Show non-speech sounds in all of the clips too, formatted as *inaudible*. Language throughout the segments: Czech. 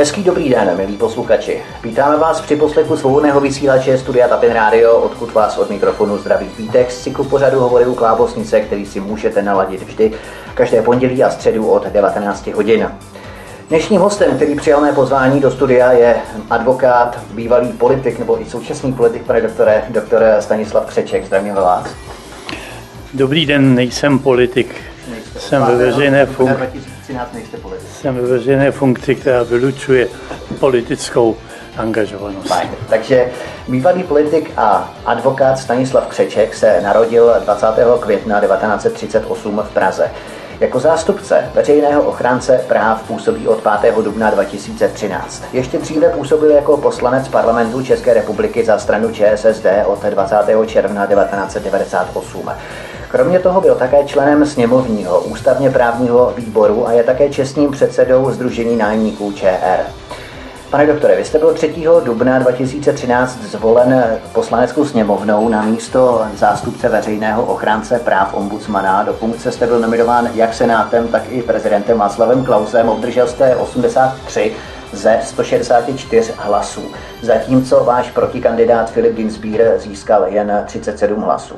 Hezký dobrý den, milí posluchači. Vítáme vás při poslechu svobodného vysílače Studia Tapin Radio, odkud vás od mikrofonu zdraví Vítek z cyklu pořadu Hovory u Klábosnice, který si můžete naladit vždy každé pondělí a středu od 19 hodin. Dnešním hostem, který přijal mé pozvání do studia, je advokát, bývalý politik nebo i současný politik, pane doktore, doktor Stanislav Křeček. Zdravím vás. Dobrý den, nejsem politik. Jsem ve veřejné funkci. Jsem ve veřejné funkci, která vylučuje politickou angažovanost. Fajn. Takže bývalý politik a advokát Stanislav Křeček se narodil 20. května 1938 v Praze. Jako zástupce veřejného ochránce práv působí od 5. dubna 2013. Ještě dříve působil jako poslanec parlamentu České republiky za stranu ČSSD od 20. června 1998. Kromě toho byl také členem sněmovního ústavně právního výboru a je také čestným předsedou Združení nájemníků ČR. Pane doktore, vy jste byl 3. dubna 2013 zvolen poslaneckou sněmovnou na místo zástupce veřejného ochránce práv ombudsmana. Do funkce jste byl nominován jak senátem, tak i prezidentem Václavem Klausem. Obdržel jste 83 ze 164 hlasů, zatímco váš protikandidát Filip Dinsbír získal jen 37 hlasů.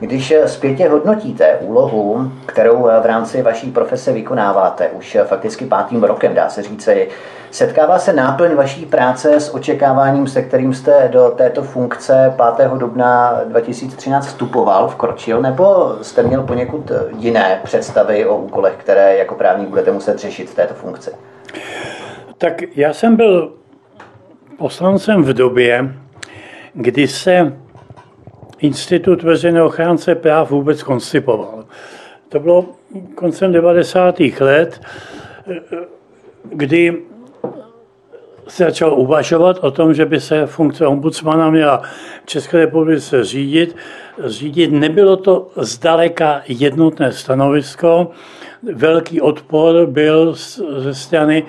Když zpětě hodnotíte úlohu, kterou v rámci vaší profese vykonáváte už fakticky pátým rokem, dá se říci, setkává se náplň vaší práce s očekáváním, se kterým jste do této funkce 5. dubna 2013 vstupoval, vkročil, nebo jste měl poněkud jiné představy o úkolech, které jako právník budete muset řešit v této funkci? Tak já jsem byl poslancem v době, kdy se Institut veřejného ochránce práv vůbec koncipoval. To bylo koncem 90. let, kdy se začal uvažovat o tom, že by se funkce ombudsmana měla v České republice řídit. Řídit nebylo to zdaleka jednotné stanovisko velký odpor byl ze strany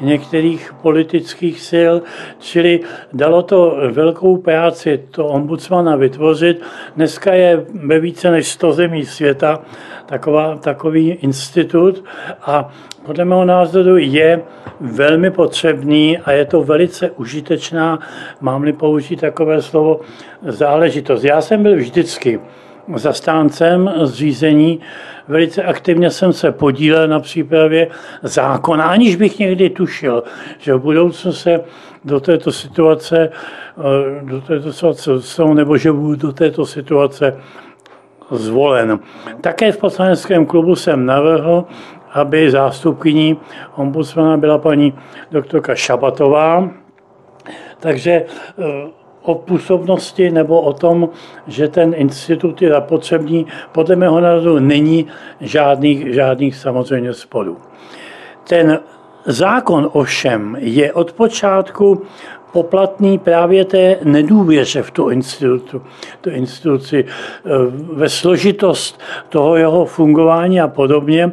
některých politických sil, čili dalo to velkou práci to ombudsmana vytvořit. Dneska je ve více než 100 zemí světa taková, takový institut a podle mého názoru je velmi potřebný a je to velice užitečná, mám-li použít takové slovo, záležitost. Já jsem byl vždycky zastáncem zřízení. Velice aktivně jsem se podílel na přípravě zákona, aniž bych někdy tušil, že v budoucnu se do této situace, eh, do této situace nebo že budu do této situace zvolen. Také v poslaneckém klubu jsem navrhl, aby zástupkyní ombudsmana byla paní doktorka Šabatová. Takže eh, o působnosti nebo o tom, že ten institut je zapotřebný, podle mého názoru není žádných, žádných samozřejmě sporů. Ten zákon ovšem je od počátku poplatný právě té nedůvěře v tu, institutu, tu instituci, eh, ve složitost toho jeho fungování a podobně.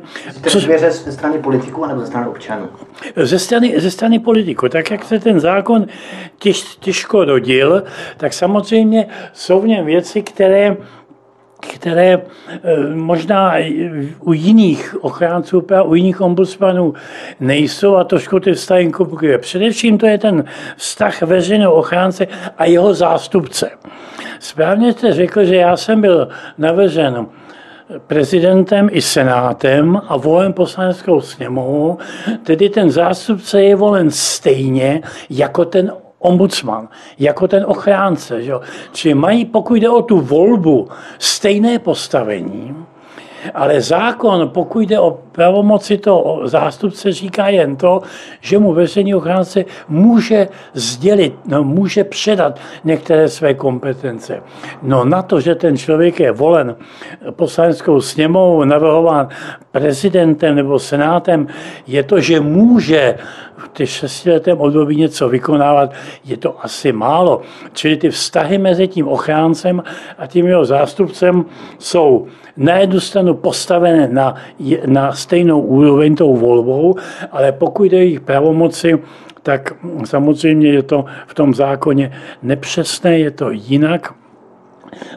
Důvěře ze strany politiků nebo ze strany občanů? Ze strany, ze strany politiků. Tak jak se ten zákon těž, těžko rodil, tak samozřejmě jsou v něm věci, které které eh, možná u jiných ochránců práv, u jiných ombudsmanů nejsou a trošku ty vztahy komplikuje. Především to je ten vztah veřejného ochránce a jeho zástupce. Správně jste řekl, že já jsem byl navržen prezidentem i senátem a volen poslaneckou sněmovou, tedy ten zástupce je volen stejně jako ten ombudsman, jako ten ochránce. Že? Čili mají, pokud jde o tu volbu, stejné postavení, ale zákon, pokud jde o pravomoci to zástupce, říká jen to, že mu veřejný ochránce může sdělit, no, může předat některé své kompetence. No na to, že ten člověk je volen poslaneckou sněmovou, navrhován prezidentem nebo senátem, je to, že může v těch šestiletém období něco vykonávat, je to asi málo. Čili ty vztahy mezi tím ochráncem a tím jeho zástupcem jsou na jednu stranu postavené na, na stejnou úroveň tou volbou, ale pokud jde jejich pravomoci, tak samozřejmě je to v tom zákoně nepřesné, je to jinak.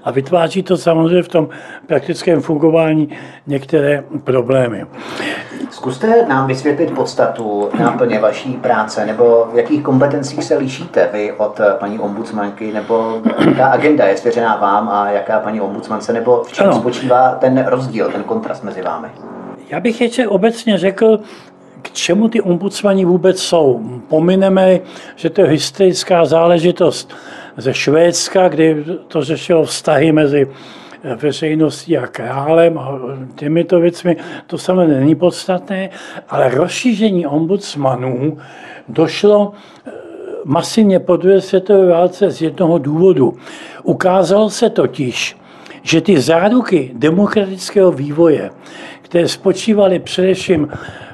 A vytváří to samozřejmě v tom praktickém fungování některé problémy. Zkuste nám vysvětlit podstatu náplně vaší práce, nebo v jakých kompetencích se lišíte vy od paní ombudsmanky, nebo jaká agenda je svěřená vám a jaká paní ombudsmance, nebo v čem ano. spočívá ten rozdíl, ten kontrast mezi vámi? Já bych ještě obecně řekl, k čemu ty ombudsmani vůbec jsou. Pomineme, že to je historická záležitost ze Švédska, kdy to řešilo vztahy mezi veřejností a králem a těmito věcmi, to samozřejmě není podstatné, ale rozšíření ombudsmanů došlo eh, masivně po druhé světové válce z jednoho důvodu. Ukázalo se totiž, že ty záruky demokratického vývoje, které spočívaly především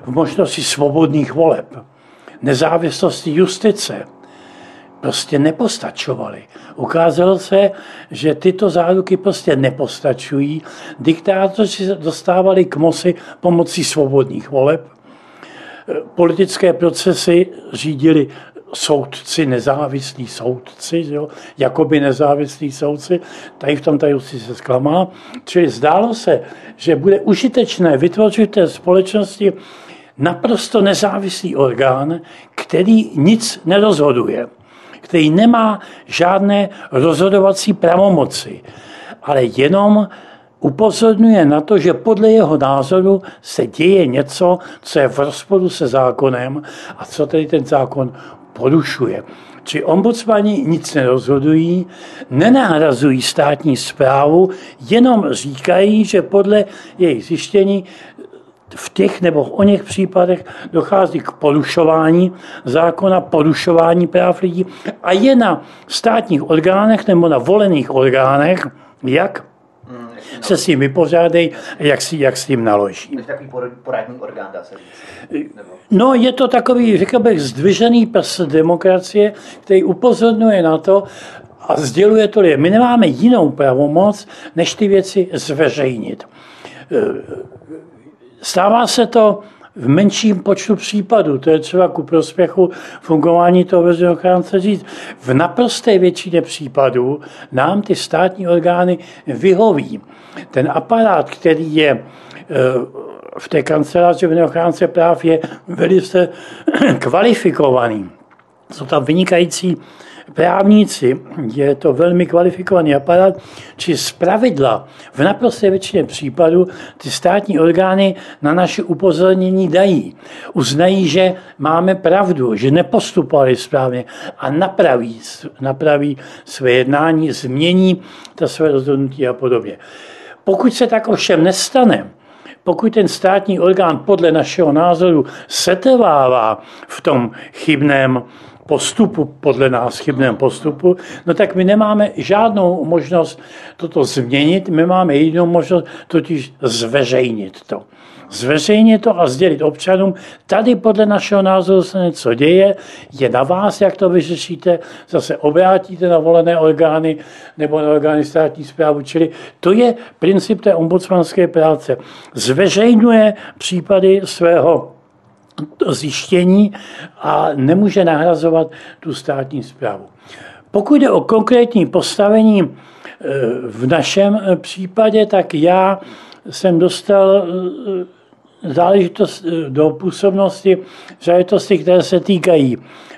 v možnosti svobodných voleb, nezávislosti justice, prostě nepostačovaly. Ukázalo se, že tyto záruky prostě nepostačují. Diktátoři dostávali k moci pomocí svobodných voleb. Politické procesy řídili soudci, nezávislí soudci, jo, jakoby nezávislí soudci, tady v tom tady si se zklamal. Čili zdálo se, že bude užitečné vytvořit té společnosti naprosto nezávislý orgán, který nic nerozhoduje který nemá žádné rozhodovací pravomoci, ale jenom upozorňuje na to, že podle jeho názoru se děje něco, co je v rozporu se zákonem a co tedy ten zákon porušuje. Či ombudsmani nic nerozhodují, nenahrazují státní zprávu, jenom říkají, že podle jejich zjištění v těch nebo o něch případech dochází k porušování zákona, porušování práv lidí a je na státních orgánech nebo na volených orgánech, jak se s tím vypořádají, jak, si, jak s tím naloží. takový poradní orgán, dá se říct. No, je to takový, řekl bych, zdvižený pes demokracie, který upozorňuje na to, a sděluje to, že my nemáme jinou pravomoc, než ty věci zveřejnit. Stává se to v menším počtu případů, to je třeba ku prospěchu fungování toho veřejného ochránce říct. V naprosté většině případů nám ty státní orgány vyhoví. Ten aparát, který je e, v té kanceláři veřejného ochránce práv, je velice *clears throat* kvalifikovaný. Jsou tam vynikající právníci, je to velmi kvalifikovaný aparát, či z pravidla v naprosté většině případů ty státní orgány na naše upozornění dají. Uznají, že máme pravdu, že nepostupovali správně a napraví, napraví své jednání, změní ta své rozhodnutí a podobně. Pokud se tak ovšem nestane, pokud ten státní orgán podle našeho názoru setrvává v tom chybném postupu, podle nás chybném postupu, no tak my nemáme žádnou možnost toto změnit, my máme jedinou možnost totiž zveřejnit to. Zveřejnit to a sdělit občanům, tady podle našeho názoru se něco děje, je na vás, jak to vyřešíte, zase obrátíte na volené orgány nebo na orgány státní zprávu, čili to je princip té ombudsmanské práce. Zveřejňuje případy svého zjištění a nemůže nahrazovat tu státní zprávu. Pokud jde o konkrétní postavení e, v našem e, případě, tak já jsem dostal e, záležitost do působnosti záležitosti, které se týkají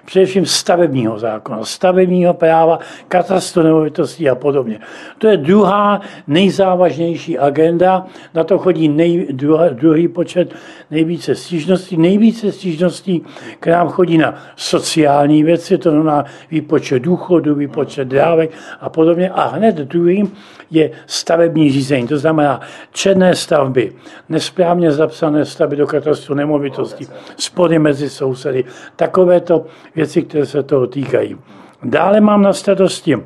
především stavebního zákona, stavebního práva, katastru nemovitostí a podobně. To je druhá nejzávažnější agenda, na to chodí nej, druhý, druhý počet nejvíce stížností. Nejvíce stížností k nám chodí na sociální věci, to znamená výpočet důchodu, výpočet dávek a podobně. A hned druhým je stavební řízení, to znamená černé stavby, nesprávně zapsané stavby do katastru nemovitostí, spory mezi sousedy, takovéto věci, které se toho týkají. Dále mám na starosti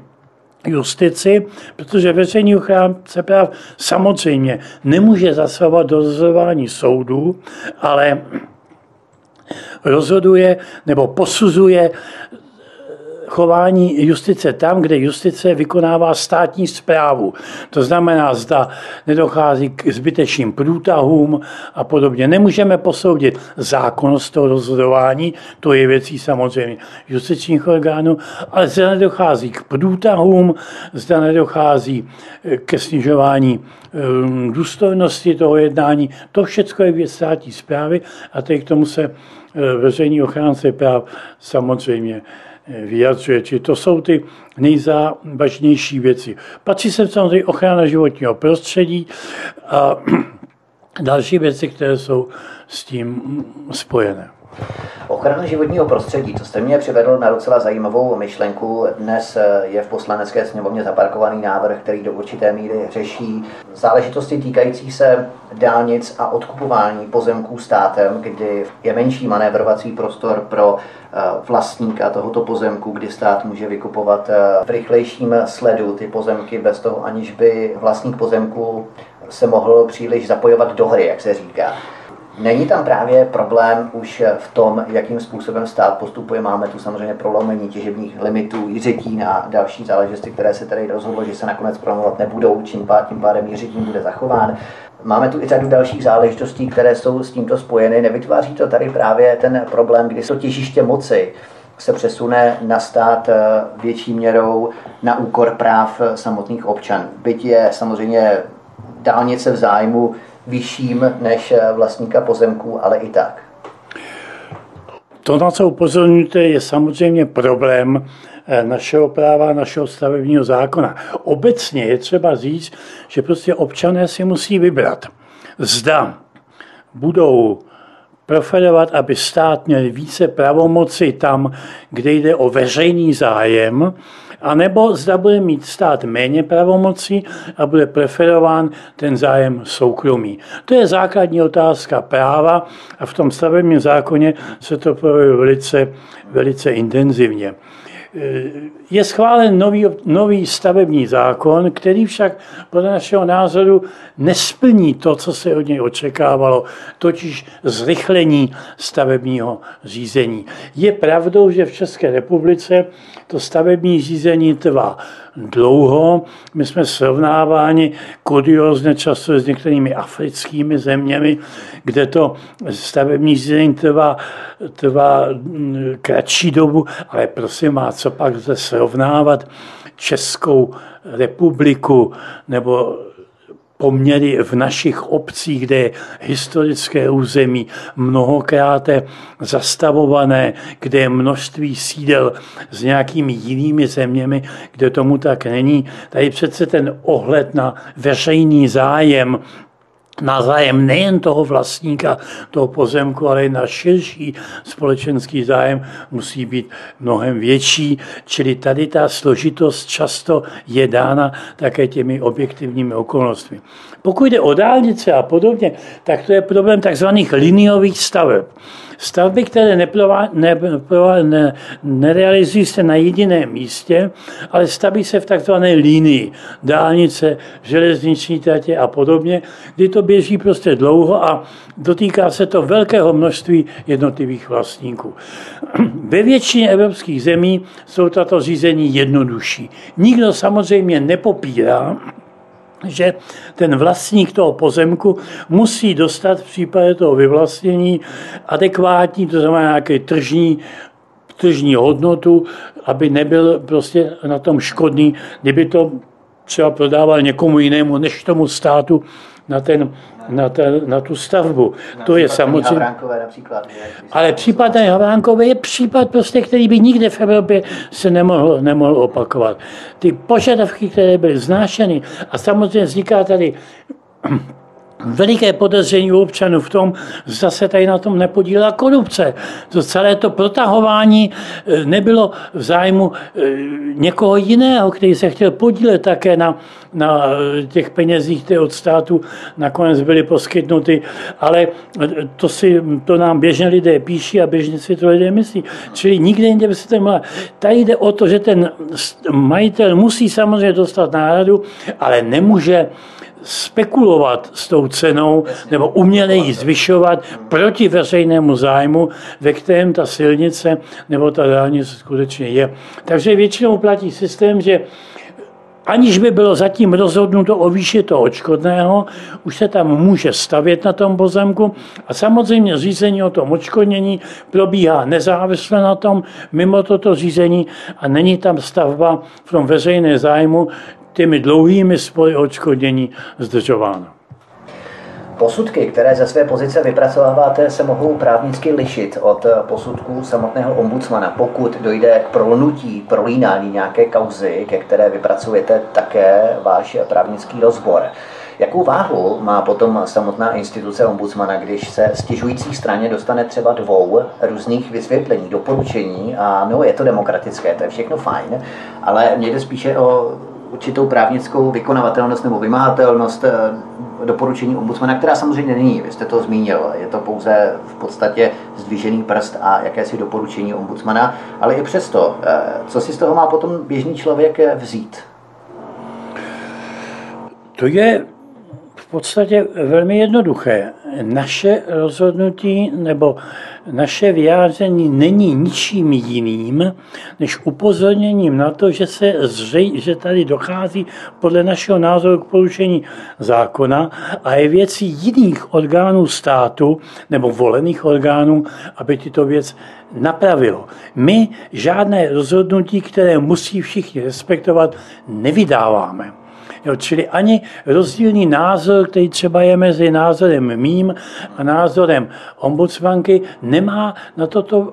justici, protože veřejný ochránce práv samozřejmě nemůže zasahovat do rozhodování soudů, ale rozhoduje nebo posuzuje chování justice tam, kde justice vykonává státní zprávu. To znamená, zda nedochází k zbytečným průtahům a podobně. Nemůžeme posoudit zákonnost toho rozhodování, to je věcí samozřejmě justičních orgánů, ale zda nedochází k průtahům, zda nedochází ke snižování ehm, důstojnosti toho jednání. To všechno je věc státní zprávy a teď k tomu se eh, veřejný ochránce práv samozřejmě eh, vyjadřuje. Či to jsou ty nejzávažnější věci. Patří se samozřejmě ochrana životního prostředí a *clears throat* další věci, které jsou s tím spojené. Ochrana životního prostředí, to jste mě přivedl na docela zajímavou myšlenku. Dnes je v poslanecké sněmovně zaparkovaný návrh, který do určité míry řeší záležitosti týkající se dálnic a odkupování pozemků státem, kdy je menší manévrovací prostor pro eh, vlastníka tohoto pozemku, kdy stát může vykupovat eh, v rychlejším sledu ty pozemky bez toho, aniž by vlastník pozemku se mohl příliš zapojovat do hry, jak se říká. Není tam právě problém už v tom, jakým způsobem stát postupuje. Máme tu samozřejmě prolomení těžebních limitů, Jiřetín a další záležitosti, které se tady rozhodlo, že se nakonec prolomovat nebudou, čím, pádem, tím pádem Jiřetín bude zachován. Máme tu i řadu dalších záležitostí, které jsou s tímto spojeny. Nevytváří to tady právě ten problém, kdy to těžiště moci se přesune na stát eh, větší měrou na úkor práv samotných občanů. Byť je samozřejmě dálnice v zájmu vyšším než eh, vlastníka pozemků, ale i tak. To, na co upozorňujete, je samozřejmě problém eh, našeho práva, našeho stavebního zákona. Obecně je třeba říct, že prostě občané si musí vybrat. Zda budou preferovat, aby stát měl více pravomoci tam, kde jde o veřejný zájem, anebo zda bude mít stát méně pravomocí a bude preferován ten zájem soukromý. To je základní otázka práva a v tom stavebním zákoně se to projevuje velice, velice intenzivně je schválen nový, nový stavební zákon, který však podle našeho názoru nesplní to, co se od něj očekávalo, totiž zrychlení stavebního řízení. Je pravdou, že v České republice to stavební řízení trvá dlouho. My jsme srovnáváni kuriozně často s některými africkými zeměmi, kde to stavební řízení trvá, trvá mm, kratší dobu, ale prosím má co pak se srovnávat Českou republiku nebo poměry v našich obcích, kde je historické území mnohokrát zastavované, kde je množství sídel s nějakými jinými zeměmi, kde tomu tak není. Tady přece ten ohled na veřejný zájem na zájem nejen toho vlastníka toho pozemku, ale i na širší společenský zájem musí být mnohem větší. Čili tady ta složitost často je dána také těmi objektivními okolnostmi. Pokud jde o dálnice a podobně, tak to je problém takzvaných liniových staveb. Stavby, které neplová, ne, ne, nerealizují se na jediném místě, ale staví se v takzvané linii, dálnice, železniční tratě a podobně, kdy to běží prostě dlouho a dotýká se to velkého množství jednotlivých vlastníků. Ve většině evropských zemí jsou tato řízení jednodušší. Nikdo samozřejmě nepopírá, že ten vlastník toho pozemku musí dostat v případě toho vyvlastnění adekvátní, to znamená nějaký tržní, tržní hodnotu, aby nebyl prostě na tom škodný, kdyby to třeba prodával někomu jinému než tomu státu na ten na, ta, na tu stavbu. Na to je samozřejmě. Například, ale případ Havránkové je případ, prostě, který by nikde v Evropě se nemohl, nemohl opakovat. Ty požadavky, které byly znášeny, a samozřejmě vzniká tady veliké podezření u občanů v tom, zda se tady na tom nepodílela korupce. To celé to protahování eh, nebylo v zájmu eh, někoho jiného, který se chtěl podílet také na, na eh, těch penězích, které od státu nakonec byly poskytnuty, ale to, si, to nám běžně lidé píší a běžně si to lidé myslí. Čili nikde jinde by se to mohla. Tady jde o to, že ten majitel musí samozřejmě dostat náhradu, ale nemůže spekulovat s tou cenou nebo uměle ji zvyšovat proti veřejnému zájmu, ve kterém ta silnice nebo ta dálnice skutečně je. Takže většinou platí systém, že aniž by bylo zatím rozhodnuto o výši toho očkodného, už se tam může stavět na tom pozemku a samozřejmě řízení o tom očkodnění probíhá nezávisle na tom, mimo toto řízení a není tam stavba v tom veřejné zájmu těmi dlouhými spory očkodnění zdržována. Posudky, které ze své pozice vypracováváte, se mohou právnicky lišit od posudků samotného ombudsmana, pokud dojde k prolnutí, prolínání nějaké kauzy, ke které vypracujete také váš právnický rozbor. Jakou váhu má potom samotná instituce ombudsmana, když se stěžující straně dostane třeba dvou různých vysvětlení, doporučení a no, je to demokratické, to je všechno fajn, ale mě jde spíše o určitou právnickou vykonavatelnost nebo vymahatelnost eh, doporučení ombudsmana, která samozřejmě není, vy jste to zmínil, je to pouze v podstatě zdvížený prst a jakési doporučení ombudsmana, ale i přesto, eh, co si z toho má potom běžný člověk eh, vzít? To je podstatě velmi jednoduché. Naše rozhodnutí nebo naše vyjádření není ničím jiným, než upozorněním na to, že, se zřej, že tady dochází podle našeho názoru k porušení zákona a je věcí jiných orgánů státu nebo volených orgánů, aby tyto věc napravilo. My žádné rozhodnutí, které musí všichni respektovat, nevydáváme. Jo, čili ani rozdílný názor, který třeba je mezi názorem mým a názorem ombudsmanky, nemá na toto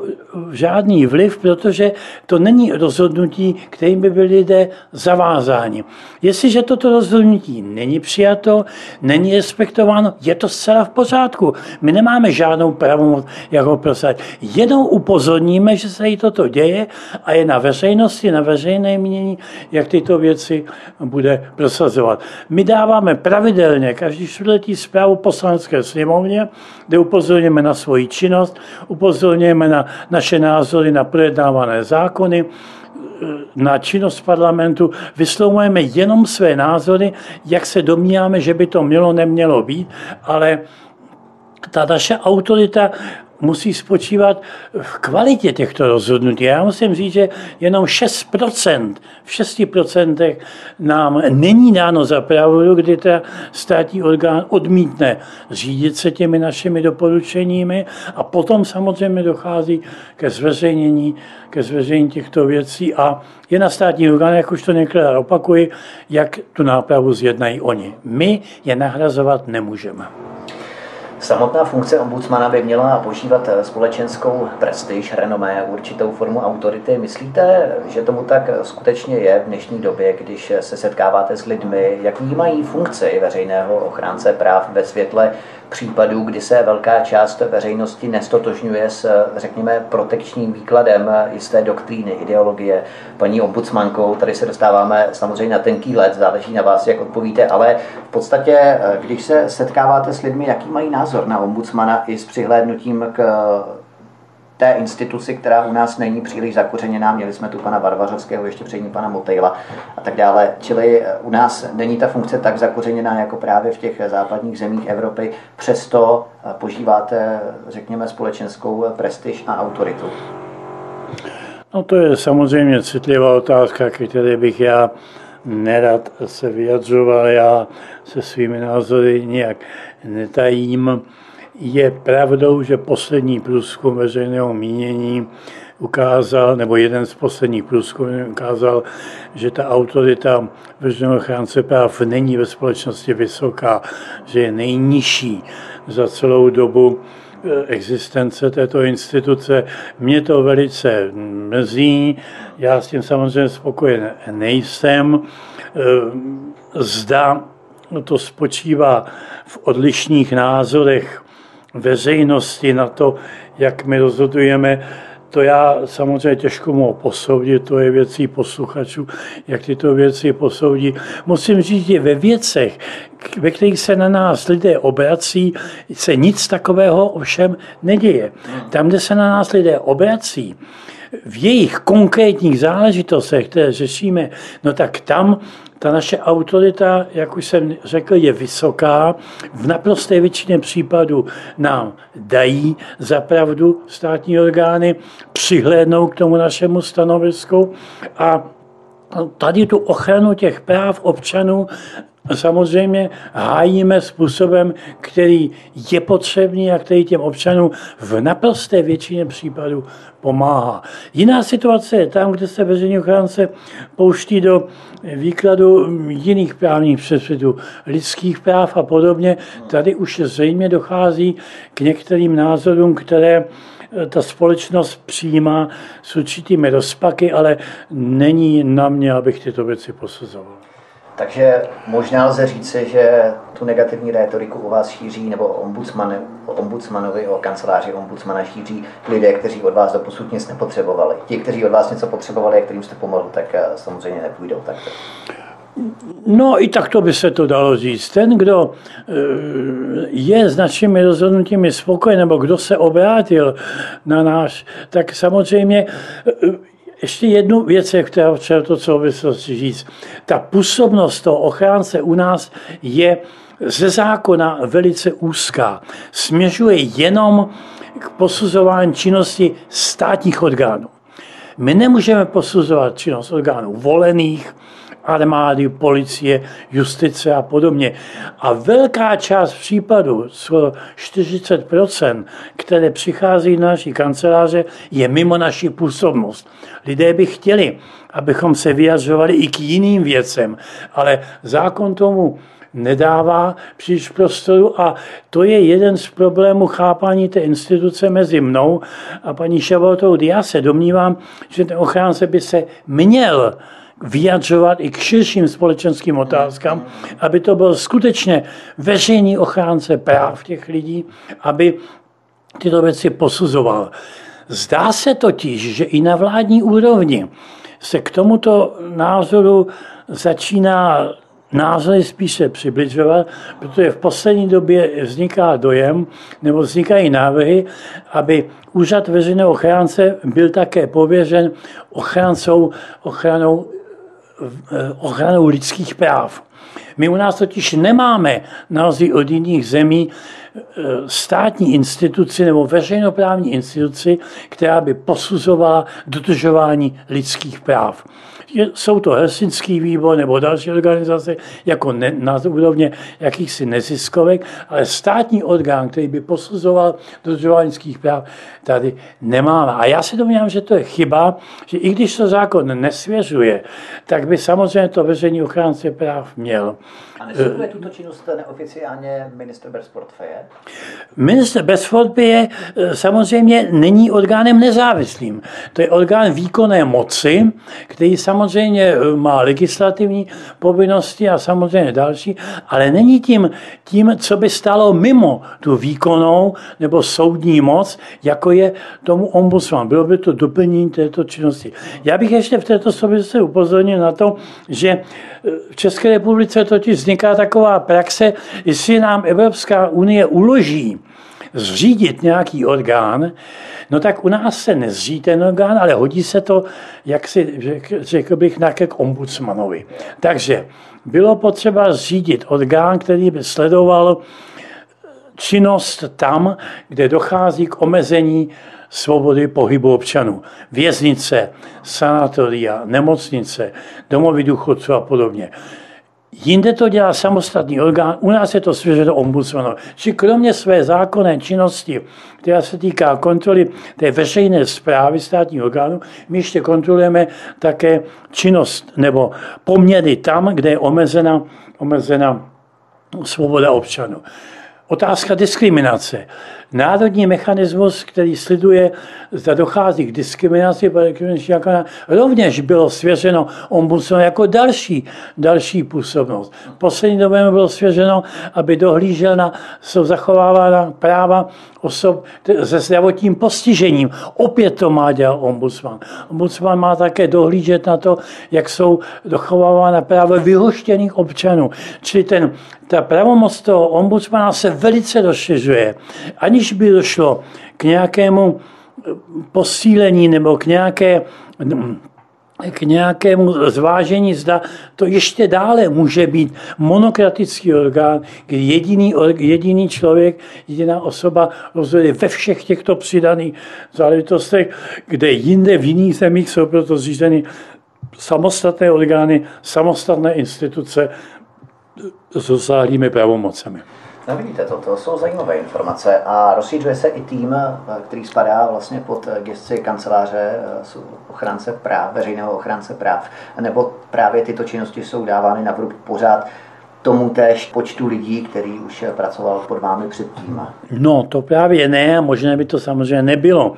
žádný vliv, protože to není rozhodnutí, kterým by byli lidé zavázáni. Jestliže toto rozhodnutí není přijato, není respektováno, je to zcela v pořádku. My nemáme žádnou pravomoc, jak ho prosadit. Jenom upozorníme, že se jí toto děje a je na veřejnosti, na veřejné mění, jak tyto věci bude prosadit prosazovat. My dáváme pravidelně každý čtvrtletí zprávu poslanecké sněmovně, kde upozorňujeme na svoji činnost, upozorňujeme na naše názory na projednávané zákony, na činnost parlamentu, vyslovujeme jenom své názory, jak se domníváme, že by to mělo, nemělo být, ale ta naše autorita musí spočívat v kvalitě těchto rozhodnutí. Já musím říct, že jenom 6%, v 6% nám není dáno za pravdu, kdy ta státní orgán odmítne řídit se těmi našimi doporučeními a potom samozřejmě dochází ke zveřejnění, ke zveřejnění těchto věcí a je na státní orgán, jak už to několikrát opakuji, jak tu nápravu zjednají oni. My je nahrazovat nemůžeme. Samotná funkce ombudsmana by měla požívat společenskou prestiž, renomé, určitou formu autority. Myslíte, že tomu tak skutečně je v dnešní době, když se setkáváte s lidmi, jak vnímají funkci veřejného ochránce práv ve světle případů, kdy se velká část veřejnosti nestotožňuje s, řekněme, protekčním výkladem jisté doktríny, ideologie. Paní ombudsmankou, tady se dostáváme samozřejmě na tenký let, záleží na vás, jak odpovíte, ale v podstatě, když se setkáváte s lidmi, jaký mají názor na ombudsmana i s přihlédnutím k té instituci, která u nás není příliš zakořeněná. Měli jsme tu pana Varvařovského, ještě před ním pana Motejla a tak dále. Čili eh, u nás není ta funkce tak zakořeněná jako právě v těch západních zemích Evropy. Přesto eh, požíváte, řekněme, společenskou prestiž a autoritu. No to je samozřejmě citlivá otázka, které bych já nerad se vyjadřoval. Já se svými názory nějak netajím. Je pravdou, že poslední průzkum veřejného mínění ukázal, nebo jeden z posledních průzkumů ukázal, že ta autorita veřejného ochránce práv není ve společnosti vysoká, že je nejnižší za celou dobu eh, existence této instituce. Mě to velice mrzí, já s tím samozřejmě spokojen nejsem. Eh, zda to spočívá v odlišných názorech veřejnosti na to, jak my rozhodujeme, to já samozřejmě těžko mohu posoudit, to je věcí posluchačů, jak tyto věci posoudí. Musím říct, že ve věcech, ve kterých se na nás lidé obrací, se nic takového ovšem neděje. Tam, kde se na nás lidé obrací, v jejich konkrétních záležitostech, které řešíme, no tak tam ta naše autorita, jak už jsem řekl, je vysoká. V naprosté většině případů nám dají za pravdu státní orgány, přihlédnou k tomu našemu stanovisku a tady tu ochranu těch práv občanů samozřejmě hájíme způsobem, který je potřebný a který těm občanům v naprosté většině případů pomáhá. Jiná situace je tam, kde se veřejný ochránce pouští do výkladu jiných právních předpisů, lidských práv a podobně. Tady už zřejmě dochází k některým názorům, které ta společnost přijímá s určitými rozpaky, ale není na mě, abych tyto věci posuzoval. Takže možná lze říci, že tu negativní rétoriku u vás šíří, nebo ombudsman, o ombudsmanovi, o kanceláři ombudsmana šíří lidé, kteří od vás doposud nic nepotřebovali. Ti, kteří od vás něco potřebovali a kterým jste pomohl, tak eh, samozřejmě nepůjdou takto. No i takto by se to dalo říct. Ten, kdo eh, je s našimi rozhodnutími spokojen, nebo kdo se obrátil na náš, tak samozřejmě eh, ještě jednu věc je, která v to souvislosti říct. Ta působnost toho ochránce u nás je ze zákona velice úzká. Směřuje jenom k posuzování činnosti státních orgánů. My nemůžeme posuzovat činnost orgánů volených, armády, policie, justice a podobně. A velká část případů, 40%, které přichází na naší kanceláře, je mimo naši působnost. Lidé by chtěli, abychom se vyjadřovali i k jiným věcem, ale zákon tomu nedává příliš prostoru a to je jeden z problémů chápání té instituce mezi mnou a paní Šabotou. Já se domnívám, že ten ochránce by se měl vyjadřovat i k širším společenským otázkám, aby to byl skutečně veřejný ochránce práv těch lidí, aby tyto věci posuzoval. Zdá se totiž, že i na vládní úrovni se k tomuto názoru začíná názory spíše přibližovat, protože v poslední době vzniká dojem, nebo vznikají návrhy, aby úřad veřejného ochránce byl také pověřen ochrancou, ochranou ochranou lidských práv. My u nás totiž nemáme na rozdíl od jiných zemí eh, státní instituci nebo veřejnoprávní instituci, která by posuzovala dodržování lidských práv jsou to Helsinský výbor nebo další organizace, jako ne, na úrovně jakýchsi neziskovek, ale státní orgán, který by posuzoval dodržování lidských práv, tady nemáme. A já si domnívám, že to je chyba, že i když to zákon nesvěřuje, tak by samozřejmě to veřejný ochránce práv měl. A nesleduje tuto činnost neoficiálně minister bez portfeje? Minister bez portfeje eh, samozřejmě není orgánem nezávislým. To je orgán výkonné moci, který samozřejmě eh, má legislativní povinnosti a samozřejmě další, ale není tím, tím co by stalo mimo tu výkonnou nebo soudní moc, jako je tomu ombudsman. Bylo by to doplnění této činnosti. Já bych ještě v této souvislosti upozornil na to, že eh, v České republice totiž vzniká taková praxe, jestli nám Evropská unie uloží zřídit nějaký orgán, no tak u nás se nezří ten orgán, ale hodí se to, jak si řekl bych, nějaké k ombudsmanovi. Takže bylo potřeba zřídit orgán, který by sledoval činnost tam, kde dochází k omezení svobody pohybu občanů. Věznice, sanatoria, nemocnice, domovy důchodců a podobně. Jinde to dělá samostatný orgán, u nás je to svěřeno ombudsmanu. Či kromě své zákonné činnosti, která se týká kontroly té veřejné zprávy státního orgánu, my ještě kontrolujeme také činnost nebo poměry tam, kde je omezena, omezena svoboda občanů. Otázka diskriminace. Národní mechanismus, který sleduje, zda dochází k diskriminaci, rovněž bylo svěřeno ombudsmanu jako další, další působnost. Poslední době bylo svěřeno, aby dohlížel na, jsou zachovávána práva osob se zdravotním postižením. Opět to má dělat ombudsman. Ombudsman má také dohlížet na to, jak jsou dochovávána práva vyhoštěných občanů. Čili ten, ta pravomoc toho ombudsmana se velice rozšiřuje. Aniž by došlo k nějakému posílení nebo k nějaké k nějakému zvážení, zda to ještě dále může být monokratický orgán, kdy jediný, jediný člověk, jediná osoba rozhoduje ve všech těchto přidaných záležitostech, kde jinde v jiných zemích jsou proto zřízeny samostatné orgány, samostatné instituce s rozsáhlými pravomocemi. No vidíte, to, to jsou zajímavé informace a rozšířuje se i tým, který spadá vlastně pod gesci kanceláře eh, ochránce práv, veřejného ochránce práv, nebo právě tyto činnosti jsou dávány na vrub pořád tomu též počtu lidí, který už pracoval pod vámi předtím? No, to právě ne a možná by to samozřejmě nebylo.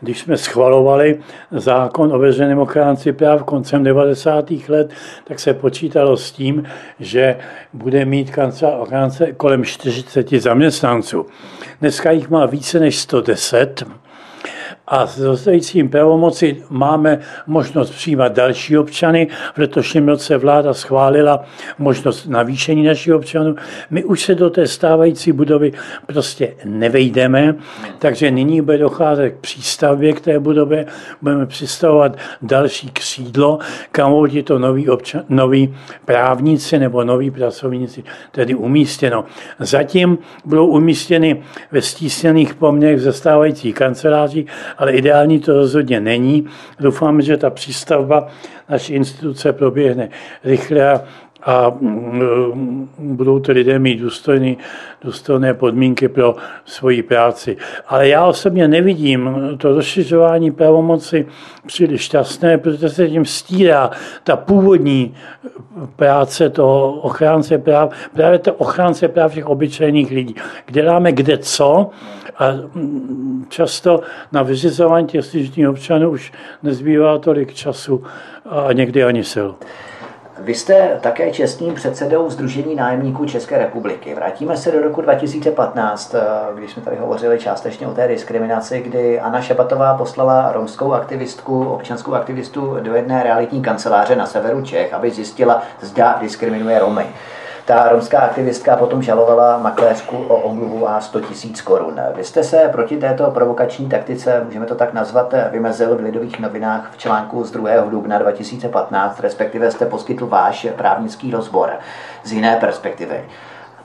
Když jsme schvalovali zákon o veřejném ochránci práv koncem 90. let, tak se počítalo s tím, že bude mít kancelář ochránce kolem 40 zaměstnanců. Dneska jich má více než 110 a s dostajícím pravomoci máme možnost přijímat další občany. V letošním roce vláda schválila možnost navýšení našich občanů. My už se do té stávající budovy prostě nevejdeme, takže nyní bude docházet k přístavbě k té budově, budeme přistavovat další křídlo, kam budou to noví, občan, noví právníci nebo noví pracovníci tedy umístěno. Zatím budou umístěny ve stísněných poměrech ze stávající kanceláří ale ideální to rozhodně není. Doufám, že ta přístavba naší instituce proběhne rychle a mm, budou to lidé mít důstojný, důstojné podmínky pro svoji práci. Ale já osobně nevidím to rozšiřování pravomoci příliš šťastné, protože se tím stírá ta původní práce toho ochránce práv, právě to ochránce práv těch obyčejných lidí. Děláme kde co a mm, často na vyřizování těch občanů už nezbývá tolik času a někdy ani sil. Vy jste také čestným předsedou Združení nájemníků České republiky. Vrátíme se do roku 2015, eh, když jsme tady hovořili částečně o té diskriminaci, kdy Anna Šabatová poslala romskou aktivistku, občanskou aktivistu do jedné realitní kanceláře na severu Čech, aby zjistila, zda diskriminuje Romy. Ta romská aktivistka potom žalovala makléřku o omluvu a 100 tisíc korun. Vy jste se proti této provokační taktice, můžeme to tak nazvat, vymezil v Lidových novinách v článku z 2. dubna 2015, respektive jste poskytl váš právnický rozbor z jiné perspektivy.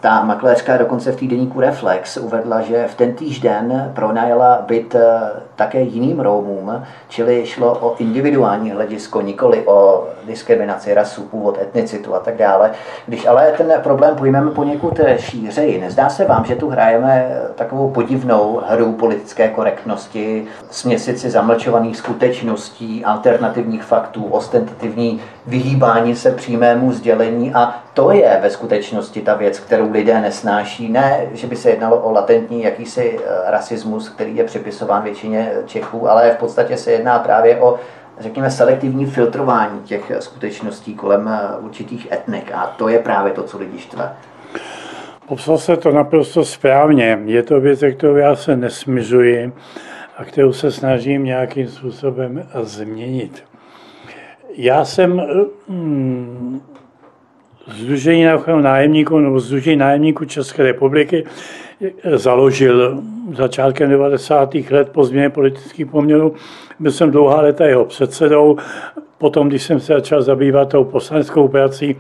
Ta makléřka dokonce v týdeníku Reflex uvedla, že v ten den pronajala byt eh, také jiným Romům, čili šlo o individuální hledisko, nikoli o diskriminaci, rasu, původ, etnicitu a tak dále. Když ale ten problém pojmeme poněkud šířeji, nezdá se vám, že tu hrajeme takovou podivnou hru politické korektnosti, směsici zamlčovaných skutečností, alternativních faktů, ostentativní vyhýbání se přímému sdělení a to je ve skutečnosti ta věc, kterou lidé nesnáší. Ne, že by se jednalo o latentní jakýsi eh, rasismus, který je připisován většině Čechů, ale v podstatě se jedná právě o řekněme, selektivní filtrování těch skutečností kolem eh, určitých etnik. A to je právě to, co lidi štve. Popsal se to naprosto správně. Je to věc, kterou já se nesmižuji a kterou se snažím nějakým způsobem změnit. Já jsem mm, Združení na ochranu nájemníků nebo Združení nájemníků České republiky založil začátkem 90. let po změně politických poměrů. Byl jsem dlouhá léta jeho předsedou. Potom, když jsem se začal zabývat tou poslaneckou prací,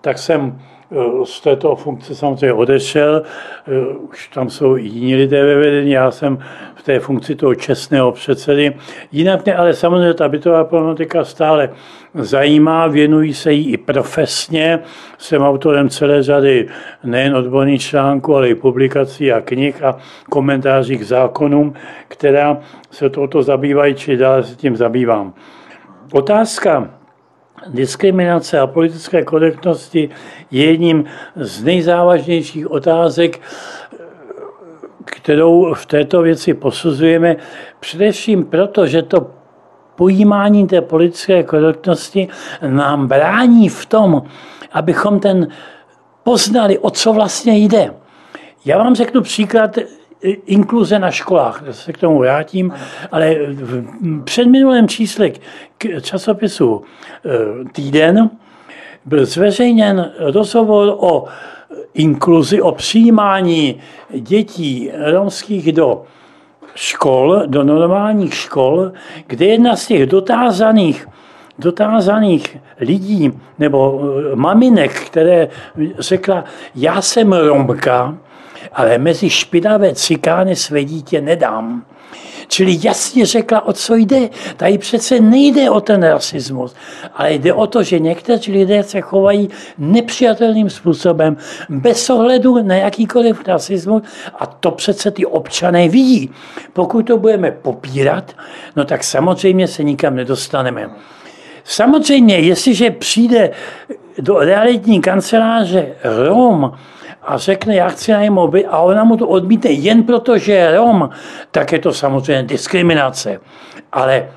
tak jsem Eh, z této funkce samozřejmě odešel, eh, už tam jsou i jiní lidé ve vedení, já jsem v té funkci toho čestného předsedy. Jinak ne, ale samozřejmě ta bytová problematika stále zajímá, věnují se jí i profesně. Jsem autorem celé řady nejen odborných článků, ale i publikací a knih a komentáří k zákonům, která se touto zabývají, či dále se tím zabývám. Otázka diskriminace a politické korektnosti je jedním z nejzávažnějších otázek, kterou v této věci posuzujeme, především proto, že to pojímání té politické korektnosti nám brání v tom, abychom ten poznali, o co vlastně jde. Já vám řeknu příklad inkluze na školách, se k tomu vrátím, ale v předminulém čísle k časopisu e, Týden byl zveřejněn rozhovor o inkluzi, o přijímání dětí romských do škol, do normálních škol, kde jedna z těch dotázaných dotázaných lidí nebo eh, maminek, které řekla, já jsem Romka, ale mezi špinavé cikány své dítě nedám. Čili jasně řekla, o co jde. Tady přece nejde o ten rasismus, ale jde o to, že někteří lidé se chovají nepřijatelným způsobem, bez ohledu na jakýkoliv rasismus a to přece ty občané vidí. Pokud to budeme popírat, no tak samozřejmě se nikam nedostaneme. Samozřejmě, jestliže přijde do realitní kanceláře Rom, a řekne, já chci na něm byt a ona mu to odmítne jen proto, že je Rom, tak je to samozřejmě diskriminace. Ale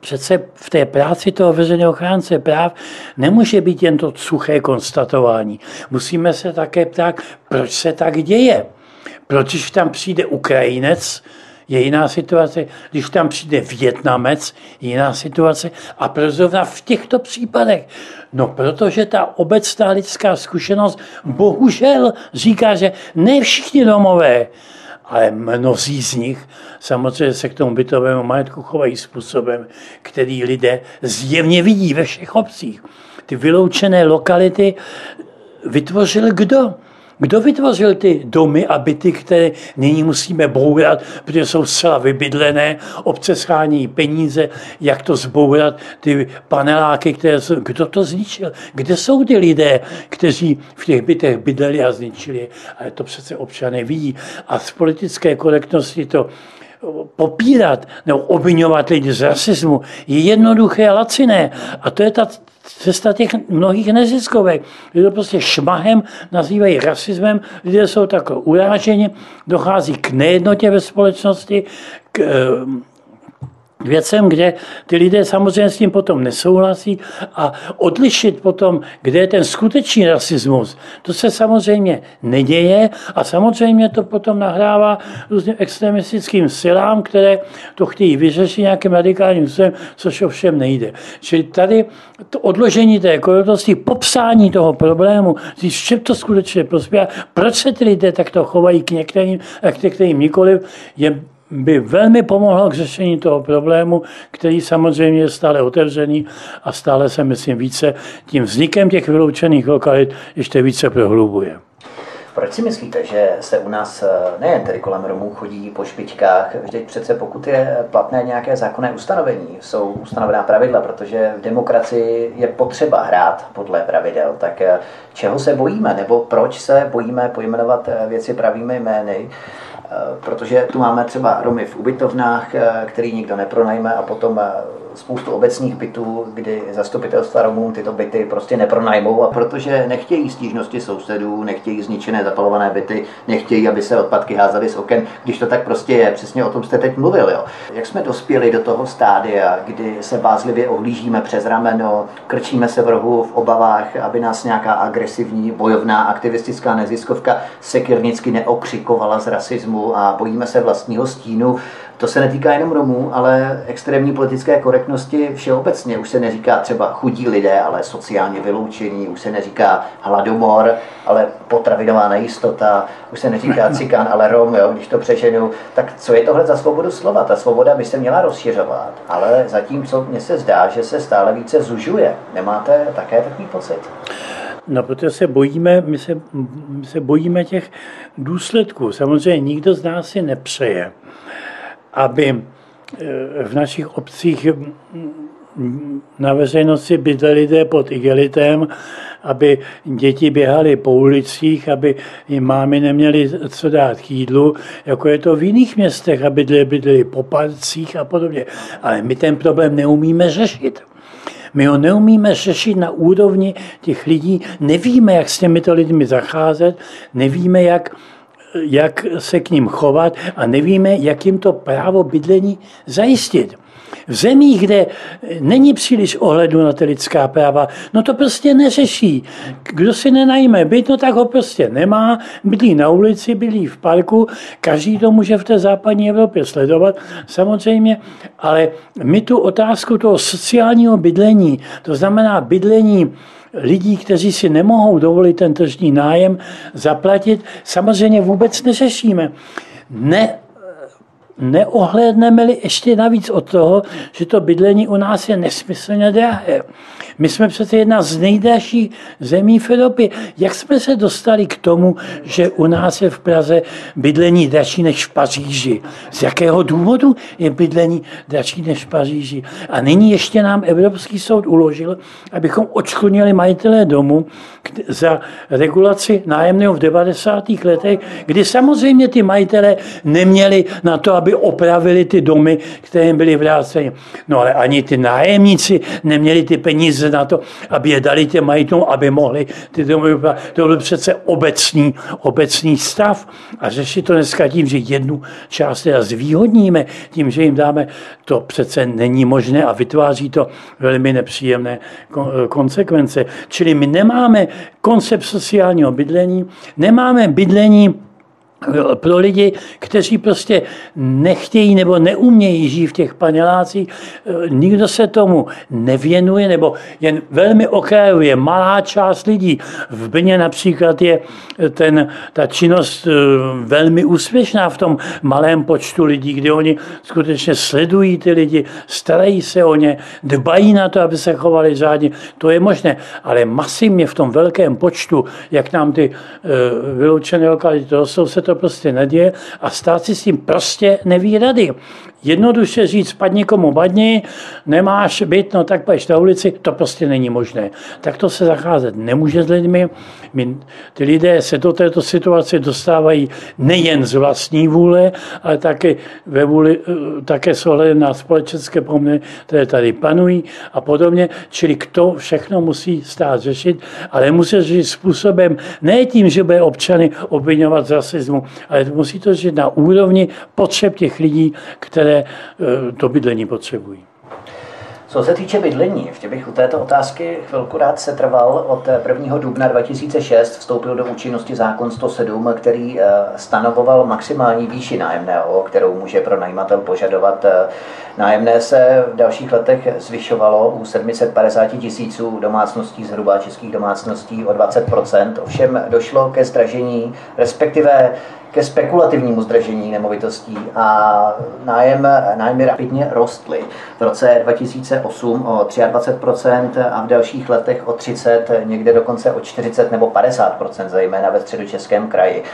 přece v té práci toho veřejného ochránce práv nemůže být jen to suché konstatování. Musíme se také ptát, proč se tak děje. Proč, když tam přijde Ukrajinec, je jiná situace, když tam přijde Větnamec, je jiná situace. A proč zrovna v těchto případech? No, protože ta obecná lidská zkušenost bohužel říká, že ne všichni domové, ale mnozí z nich samozřejmě se k tomu bytovému majetku chovají způsobem, který lidé zjevně vidí ve všech obcích. Ty vyloučené lokality vytvořil kdo? Kdo vytvořil ty domy a byty, které nyní musíme bourat, protože jsou zcela vybydlené, obce schání peníze, jak to zbourat, ty paneláky, které jsou, kdo to zničil? Kde jsou ty lidé, kteří v těch bytech bydleli a zničili? Ale to přece občané vidí. A z politické korektnosti to popírat nebo obvinovat lidi z rasismu je jednoduché a laciné. A to je ta cesta těch mnohých neziskovek. Je to prostě šmahem nazývají rasismem, lidé jsou tak uráženi, dochází k nejednotě ve společnosti, k věcem, kde ty lidé samozřejmě s tím potom nesouhlasí a odlišit potom, kde je ten skutečný rasismus, to se samozřejmě neděje a samozřejmě to potom nahrává různým extremistickým silám, které to chtějí vyřešit nějakým radikálním způsobem, což ovšem nejde. Čili tady to odložení té korektnosti, popsání toho problému, říct, čem to skutečně prospěvá, proč se ty lidé takto chovají k některým a k některým nikoliv, je by velmi pomohlo k řešení toho problému, který samozřejmě je stále otevřený a stále se, myslím, více tím vznikem těch vyloučených lokalit ještě více prohlubuje. Proč si myslíte, že se u nás eh, nejen tedy kolem Romů chodí po špičkách? Vždyť přece pokud je platné nějaké zákonné ustanovení, jsou ustanovená pravidla, protože v demokracii je potřeba hrát podle pravidel, tak eh, čeho se bojíme, nebo proč se bojíme pojmenovat eh, věci pravými jmény? Protože tu máme třeba Romy v ubytovnách, který nikdo nepronajme a potom spoustu obecních bytů, kdy zastupitelstva Romům tyto byty prostě nepronajmou a protože nechtějí stížnosti sousedů, nechtějí zničené zapalované byty, nechtějí, aby se odpadky házaly z oken, když to tak prostě je. Přesně o tom jste teď mluvil. Jo. Jak jsme dospěli do toho stádia, kdy se bázlivě ohlížíme přes rameno, krčíme se v rohu v obavách, aby nás nějaká agresivní, bojovná, aktivistická neziskovka sekirnicky neokřikovala z rasismu a bojíme se vlastního stínu. To se netýká jenom Romů, ale extrémní politické korektnosti všeobecně. Už se neříká třeba chudí lidé, ale sociálně vyloučení, už se neříká hladomor, ale potravinová nejistota, už se neříká *laughs* cikán, ale Rom, jo, když to přeženu. Tak co je tohle za svobodu slova? Ta svoboda by se měla rozšiřovat, ale zatímco mně se zdá, že se stále více zužuje. Nemáte také takový pocit? No, protože se bojíme, my se, my se bojíme těch důsledků. Samozřejmě nikdo z nás si nepřeje, aby eh, v našich obcích na veřejnosti bydleli lidé pod igelitem, aby děti běhaly po ulicích, aby jim mámy neměly co dát k jídlu, jako je to v jiných městech, aby lidé bydleli po parcích a podobně. Ale my ten problém neumíme řešit. My ho neumíme řešit na úrovni těch lidí, nevíme, jak s těmito lidmi zacházet, nevíme, jak jak se k ním chovat a nevíme, jak jim to právo bydlení zajistit. V zemích, kde není příliš ohledu na ty lidská práva, no to prostě neřeší. Kdo si nenajme byt, no tak ho prostě nemá, bydlí na ulici, bydlí v parku, každý to může v té západní Evropě sledovat, samozřejmě, ale my tu otázku toho sociálního bydlení, to znamená bydlení lidí, kteří si nemohou dovolit ten tržní nájem zaplatit, samozřejmě vůbec neřešíme. Ne, neohlédneme-li ještě navíc od toho, že to bydlení u nás je nesmyslně drahé. My jsme přece jedna z nejdražších zemí v Evropě. Jak jsme se dostali k tomu, že u nás je v Praze bydlení dražší než v Paříži? Z jakého důvodu je bydlení dražší než v Paříži? A nyní ještě nám Evropský soud uložil, abychom odškodnili majitelé domu za regulaci nájemného v 90. letech, kdy samozřejmě ty majitelé neměli na to, aby opravili ty domy, které jim byly vráceny. No ale ani ty nájemníci neměli ty peníze na to, aby je dali těm majitelům, aby mohli ty domy To byl přece obecný, obecný stav. A řešit to dneska tím, že jednu část teda zvýhodníme, tím, že jim dáme, to přece není možné a vytváří to velmi nepříjemné konsekvence. Čili my nemáme koncept sociálního bydlení, nemáme bydlení pro lidi, kteří prostě nechtějí nebo neumějí žít v těch panelácích, nikdo se tomu nevěnuje, nebo jen velmi okrajově malá část lidí. V Brně například je ten, ta činnost eh, velmi úspěšná v tom malém počtu lidí, kdy oni skutečně sledují ty lidi, starají se o ně, dbají na to, aby se chovali řádně. To je možné, ale masivně v tom velkém počtu, jak nám ty eh, vyloučené lokality rostou, se to prostě neděje a stát si s tím prostě neví rady. Jednoduše říct, padni komu badni, nemáš byt, no tak pojď na ulici, to prostě není možné. Tak to se zacházet nemůže s lidmi. My, ty lidé se do této situace dostávají nejen z vlastní vůle, ale také, ve vůli, eh, také s ohledem na společenské poměry, které tady panují a podobně. Čili to všechno musí stát řešit, ale musí řešit způsobem ne tím, že bude občany obvinovat z rasismu, ale musí to řešit na úrovni potřeb těch lidí, které eh, to bydlení potřebují. Co se týče bydlení, ještě bych u této otázky chvilku rád se trval. Od 1. dubna 2006 vstoupil do účinnosti zákon 107, který eh, stanovoval maximální výši nájemného, kterou může pronajímatel požadovat. Eh, nájemné se v dalších letech zvyšovalo u 750 tisíců domácností, zhruba českých domácností o 20% Ovšem došlo ke zdražení, respektive ke spekulativnímu zdražení nemovitostí a nájem, nájmy rapidně rostly. V roce 2008 o 23% a v dalších letech o 30, někde dokonce o 40 nebo 50%, zejména ve středočeském kraji.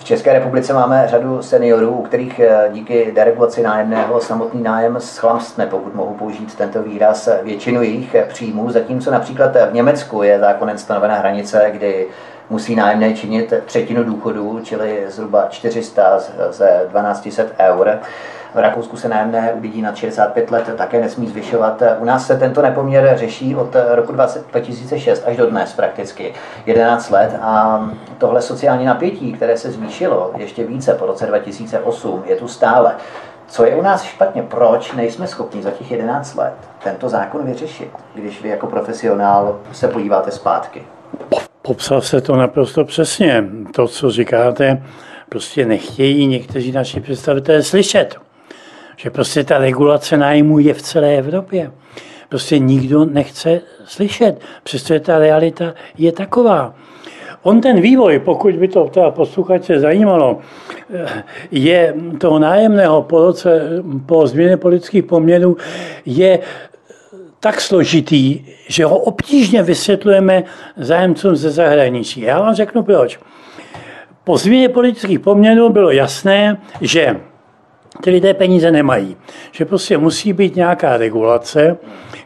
V České republice máme řadu seniorů, u kterých eh, díky deregulaci nájemného samotný nájem schlamstne, pokud mohu použít tento výraz, většinu jejich příjmů, zatímco například v Německu je zákonem stanovená hranice, kdy musí nájemné činit třetinu důchodu, čili zhruba 400 ze 1200 eur. V Rakousku se nájemné u lidí nad 65 let také nesmí zvyšovat. U nás se tento nepoměr řeší od roku 2006 až do dnes prakticky 11 let a tohle sociální napětí, které se zvýšilo ještě více po roce 2008, je tu stále. Co je u nás špatně? Proč nejsme schopni za těch 11 let tento zákon vyřešit, když vy jako profesionál se podíváte zpátky? Popsal se to naprosto přesně. To, co říkáte, prostě nechtějí někteří naši představitelé slyšet. Že prostě ta regulace nájmu je v celé Evropě. Prostě nikdo nechce slyšet, přestože ta realita je taková. On ten vývoj, pokud by to teda posluchače zajímalo, je toho nájemného po, roce, po změně politických poměrů, je tak složitý, že ho obtížně vysvětlujeme zájemcům ze zahraničí. Já vám řeknu proč. Po změně politických poměrů bylo jasné, že ty lidé peníze nemají. Že prostě musí být nějaká regulace,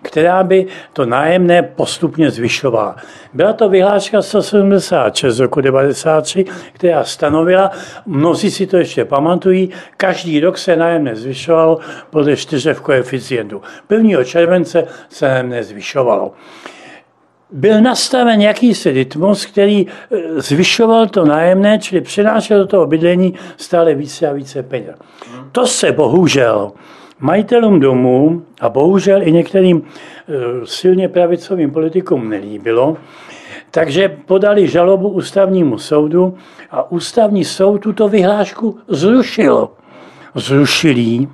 která by to nájemné postupně zvyšovala. Byla to vyhláška 176 z roku 1993, která stanovila, mnozí si to ještě pamatují, každý rok se nájemné zvyšovalo podle čtyřev koeficientu. 1. července se nájemné zvyšovalo byl nastaven jakýsi rytmus, který e, zvyšoval to nájemné, čili přinášel do toho bydlení stále více a více peněz. To se bohužel majitelům domů a bohužel i některým e, silně pravicovým politikům nelíbilo, takže podali žalobu ústavnímu soudu a ústavní soud tuto vyhlášku zrušil. Zrušil jí.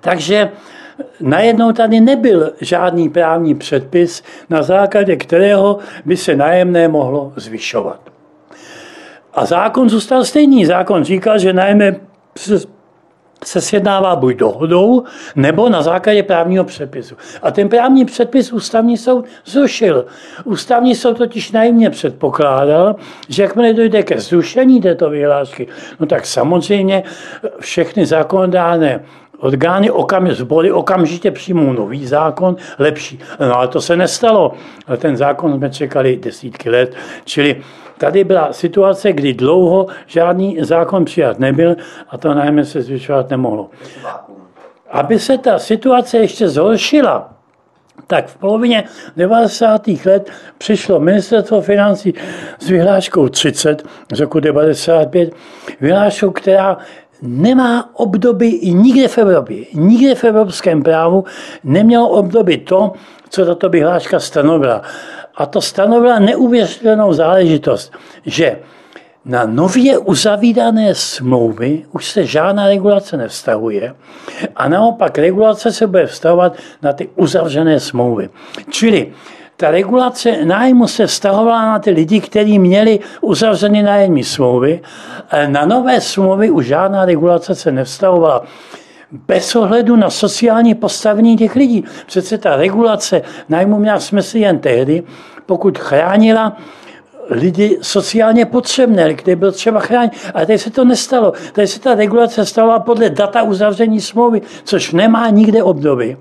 Takže najednou tady nebyl žádný právní předpis, na základě kterého by se nájemné mohlo zvyšovat. A zákon zůstal stejný. Zákon říkal, že nájemné se sjednává buď dohodou, nebo na základě právního předpisu. A ten právní předpis ústavní soud zrušil. Ústavní soud totiž najmě předpokládal, že jakmile dojde ke zrušení této vyhlášky, no tak samozřejmě všechny zákonodárné orgány okam, zbory okamžitě přijmou nový zákon, lepší. No ale to se nestalo. Ten zákon jsme čekali desítky let. Čili tady byla situace, kdy dlouho žádný zákon přijat nebyl a to najmě se zvyšovat nemohlo. Aby se ta situace ještě zhoršila, tak v polovině 90. let přišlo ministerstvo financí s vyhláškou 30 z roku 95, vyhláškou, která nemá obdoby nikde v Evropě. Nikde v evropském právu nemělo obdoby to, co tato vyhláška stanovila. A to stanovila neuvěřitelnou záležitost, že na nově uzavídané smlouvy už se žádná regulace nevztahuje a naopak regulace se bude vztahovat na ty uzavřené smlouvy. Čili ta regulace nájmu se vztahovala na ty lidi, kteří měli uzavřené nájemní smlouvy. Na nové smlouvy už žádná regulace se nevztahovala bez ohledu na sociální postavení těch lidí. Přece ta regulace nájmu měla smysl jen tehdy, pokud chránila lidi sociálně potřebné, které byl třeba chránit. Ale tady se to nestalo. Tady se ta regulace stala podle data uzavření smlouvy, což nemá nikde obdoby.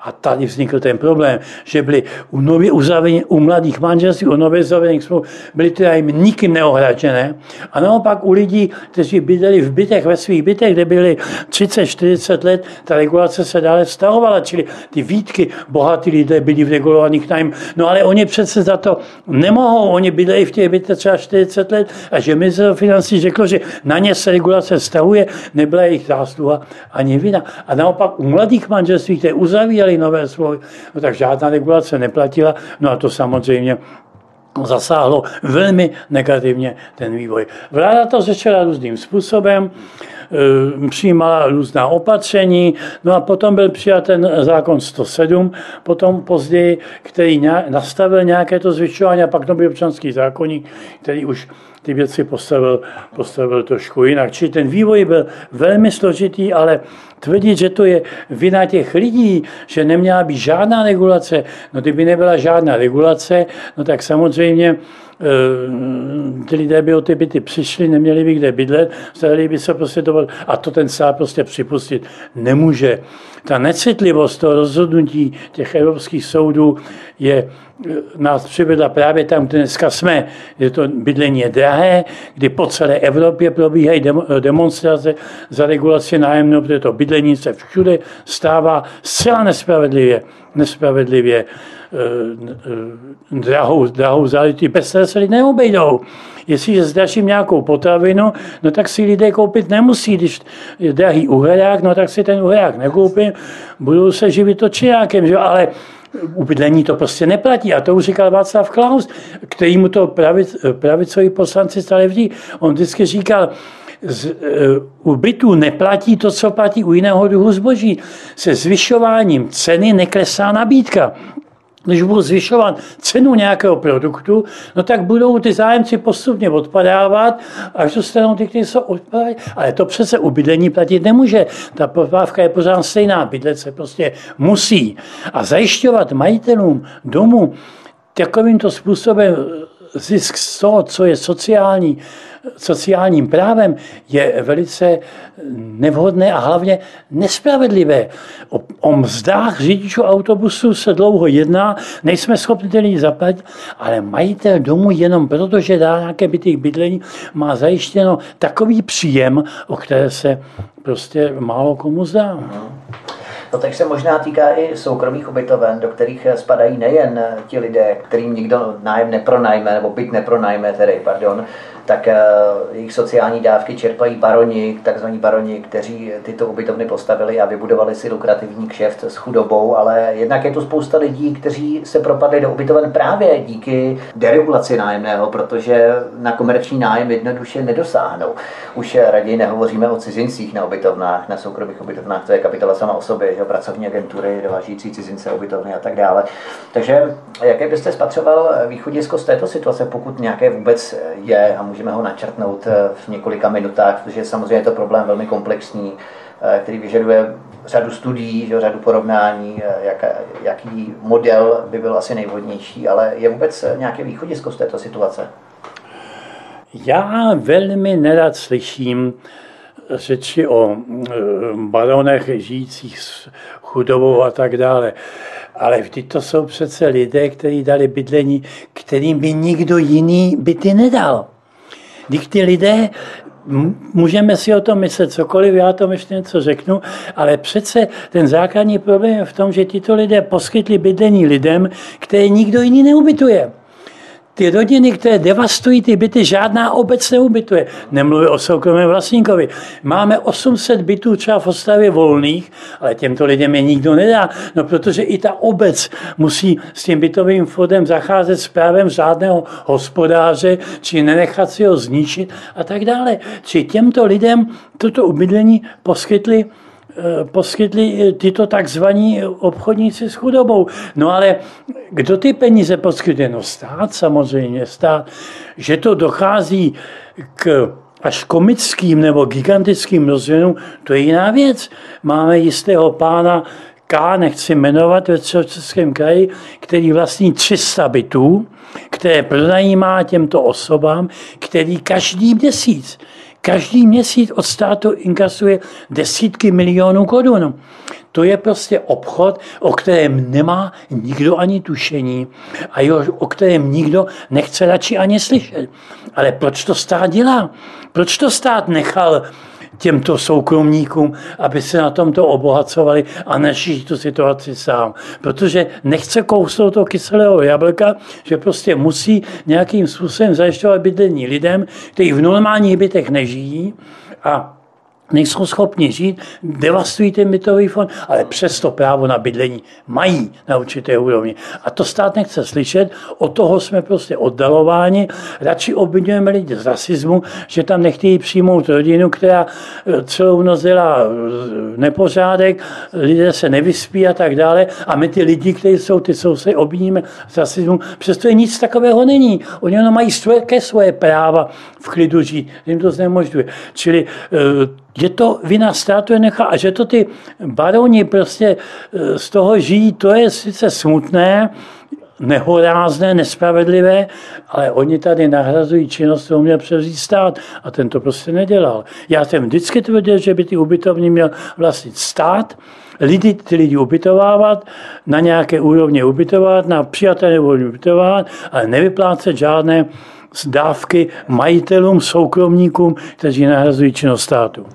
A tady vznikl ten problém, že byly u nově uzavření, u mladých manželství, u nově uzavřených smluv, byly teda jim nikým neohračené. A naopak u lidí, kteří bydleli v bytech, ve svých bytech, kde byli 30-40 let, ta regulace se dále vztahovala, čili ty výtky, bohatí lidé byli v regulovaných nájm. No ale oni přece za to nemohou, oni bydleli v těch bytech třeba 40 let a že ministerstvo financí řeklo, že na ně se regulace stavuje, nebyla jejich zásluha ani vina. A naopak u mladých manželství, které uzavíjeli nové smlouvy, no tak žádná regulace neplatila, no a to samozřejmě zasáhlo velmi negativně ten vývoj. Vláda to řešila různým způsobem. Eh, přijímala různá opatření, no a potom byl přijat ten zákon 107, potom později, který nastavil nějaké to zvyšování a pak byl občanský zákonník, který už ty věci postavil, postavil trošku jinak. Čili ten vývoj byl velmi složitý, ale tvrdit, že to je vina těch lidí, že neměla být žádná regulace, no kdyby nebyla žádná regulace, no tak samozřejmě ty lidé by o ty byty přišli, neměli by kde bydlet, starali by se prostě to, a to ten stát prostě připustit nemůže. Ta necitlivost toho rozhodnutí těch evropských soudů je, eh, nás přivedla právě tam, kde dneska jsme. Je to bydlení je drahé, kdy po celé Evropě probíhají demonstrace za regulaci nájemného, protože to bydlení se všude stává zcela nespravedlivě, nespravedlivě eh, drahou, drahou záležitostí, bez které se lidé neobejdou. Jestliže zdražím nějakou potravinu, no tak si lidé koupit nemusí. Když je drahý uhrák, no tak si ten uhrák nekoupím, budou se živit to činákem, že? ale u bydlení to prostě neplatí. A to už říkal Václav Klaus, který mu to pravic, pravicoví poslanci stále vždy. On vždycky říkal, z, eh, u bytů neplatí to, co platí u jiného druhu zboží. Se zvyšováním ceny neklesá nabídka když budou zvyšovat cenu nějakého produktu, no tak budou ty zájemci postupně odpadávat, až dostanou ty, kteří jsou odpadávají. Ale to přece u bydlení platit nemůže. Ta popávka je pořád stejná. Bydlet se prostě musí. A zajišťovat majitelům domu takovýmto způsobem zisk z toho, co je sociální, sociálním právem, je velice nevhodné a hlavně nespravedlivé. O, o mzdách řidičů autobusu se dlouho jedná, nejsme schopni tedy zaplatit, ale majitel domu jenom proto, že dá nějaké byty bydlení, má zajištěno takový příjem, o které se prostě málo komu zdá. To teď se možná týká i soukromých ubytoven, do kterých spadají nejen ti lidé, kterým nikdo nájem nepronajme, nebo byt nepronajme, tedy, pardon, tak eh, jejich sociální dávky čerpají baroni, takzvaní baroni, kteří tyto ubytovny postavili a vybudovali si lukrativní kšeft s chudobou, ale jednak je tu spousta lidí, kteří se propadli do ubytoven právě díky deregulaci nájemného, protože na komerční nájem jednoduše nedosáhnou. Už raději nehovoříme o cizincích na ubytovnách, na soukromých ubytovnách, to je kapitola sama o sobě, že pracovní agentury, dovážící cizince, ubytovny a tak dále. Takže jaké byste spatřoval východisko z této situace, pokud nějaké vůbec je a můžeme ho načrtnout eh, v několika minutách, protože samozřejmě je to problém velmi komplexní. který vyžaduje řadu studií, že, řadu porovnání, jak, jaký model by byl asi nejvhodnější, ale je vůbec nějaké východisko z této situace? Já velmi nerad slyším řeči o baronech žijících s chudobou a tak dále. Ale vždy to jsou přece lidé, kteří dali bydlení, kterým by nikdo jiný byty nedal. Když ty lidé můžeme si o tom myslet cokoliv, já tom ještě něco řeknu, ale přece ten základní problém je v tom, že tito lidé poskytli bydlení lidem, které nikdo jiný neubytuje ty rodiny, které devastují ty byty, žádná obec neubytuje. Nemluvím o soukromém vlastníkovi. Máme 800 bytů třeba v Ostravě volných, ale těmto lidem je nikdo nedá, no protože i ta obec musí s tím bytovým fondem zacházet s právem řádného hospodáře, či nenechat si ho zničit a tak dále. Či těmto lidem toto ubydlení poskytli poskytli tyto takzvaní obchodníci s chudobou. No ale kdo ty peníze poskytuje? No stát samozřejmě, stát. Že to dochází k až komickým nebo gigantickým rozměrům, to je jiná věc. Máme jistého pána K, nechci jmenovat, ve Českém kraji, který vlastní 300 bytů, které pronajímá těmto osobám, který každý měsíc každý měsíc od státu inkasuje desítky milionů korun. To je prostě obchod, o kterém nemá nikdo ani tušení a jo, o kterém nikdo nechce radši ani slyšet. Ale proč to stát dělá? Proč to stát nechal těmto soukromníkům, aby se na tomto obohacovali a nežít tu situaci sám. Protože nechce kousnout to kyselého jablka, že prostě musí nějakým způsobem zajišťovat bydlení lidem, kteří v normálních bytech nežijí a nejsou schopni žít, devastují ten bytový fond, ale přesto právo na bydlení mají na určité úrovni. A to stát nechce slyšet, od toho jsme prostě oddalováni. Radši obvinujeme lidi z rasismu, že tam nechtějí přijmout rodinu, která eh, celou noc dělá eh, nepořádek, lidé se nevyspí a tak dále. A my ty lidi, kteří jsou ty sousedy, obviníme z rasismu, přesto je nic takového není. Oni jenom mají svoje, svoje práva v klidu žít, jim to znemožňuje. Čili eh, že to vina státu je nechá a že to ty baroni prostě e, z toho žijí, to je sice smutné, nehorázné, nespravedlivé, ale oni tady nahrazují činnost, kterou měl převzít stát a ten to prostě nedělal. Já jsem vždycky tvrdil, že by ty ubytovny měl vlastnit stát, lidi, ty lidi ubytovávat, na nějaké úrovni ubytovat, na přijatelné úrovni ubytovat, ale nevyplácet žádné dávky majitelům, soukromníkům, kteří nahrazují činnost státu.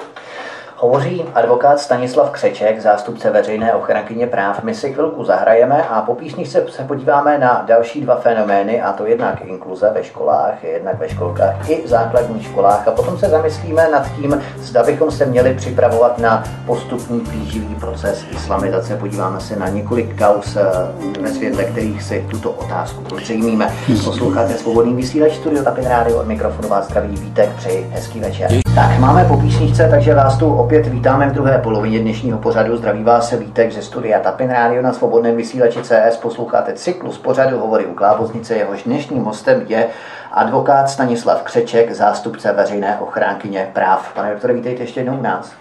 Hovoří advokát Stanislav Křeček, zástupce veřejné ochrankyně práv. My si chvilku zahrajeme a po písničce se podíváme na další dva fenomény, a to jednak inkluze ve školách, jednak ve školkách i základních školách. A potom se zamyslíme nad tím, zda bychom se měli připravovat na postupný plíživý proces islamizace. Podíváme se na několik kaus eh, ve světle, kterých si tuto otázku podřejmíme. Posloucháte svobodný vysílač Studio Tapin Radio od mikrofonu vás zdraví Vítek, přeji hezký večer. Tak máme po písničce, takže vás tu opět vítáme v druhé polovině dnešního pořadu. Zdraví vás se Vítek ze studia Tapin Radio na svobodném vysílači CS. Posloucháte cyklus pořadu Hovory u Kláboznice. Jehož dnešním hostem je advokát Stanislav Křeček, zástupce veřejné ochránkyně práv. Pane doktore, vítejte ještě jednou u nás.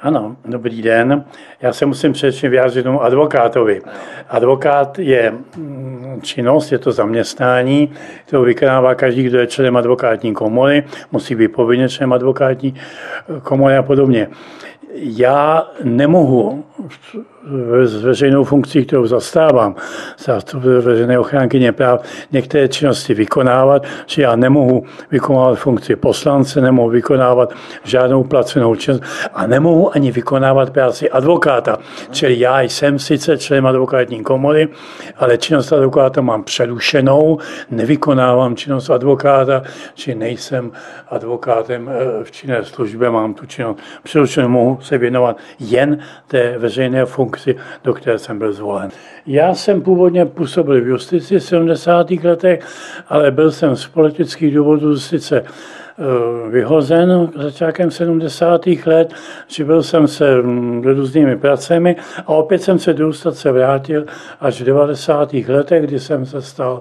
Ano, dobrý den. Já se musím především vyjádřit tomu advokátovi. Advokát je mm, činnost, je to zaměstnání, kterou vykonává každý, kdo je členem advokátní komory, musí být povinně členem advokátní komory a podobně. Já nemohu s veřejnou funkcí, kterou zastávám, zástupce veřejné ochránkyně práv, některé činnosti vykonávat, že já nemohu vykonávat funkci poslance, nemohu vykonávat žádnou placenou činnost a nemohu ani vykonávat práci advokáta. Čili já jsem sice členem advokátní komory, ale činnost advokáta mám přerušenou, nevykonávám činnost advokáta, či nejsem advokátem eh, v činné službě, mám tu činnost přerušenou, mohu se věnovat jen té veřejné funkci funkci, do které jsem byl zvolen. Já jsem původně působil v justici v 70. letech, ale byl jsem z politických důvodů sice vyhozen začátkem 70. let, živil jsem se mm, různými pracemi a opět jsem se do se vrátil až v 90. letech, kdy jsem se stal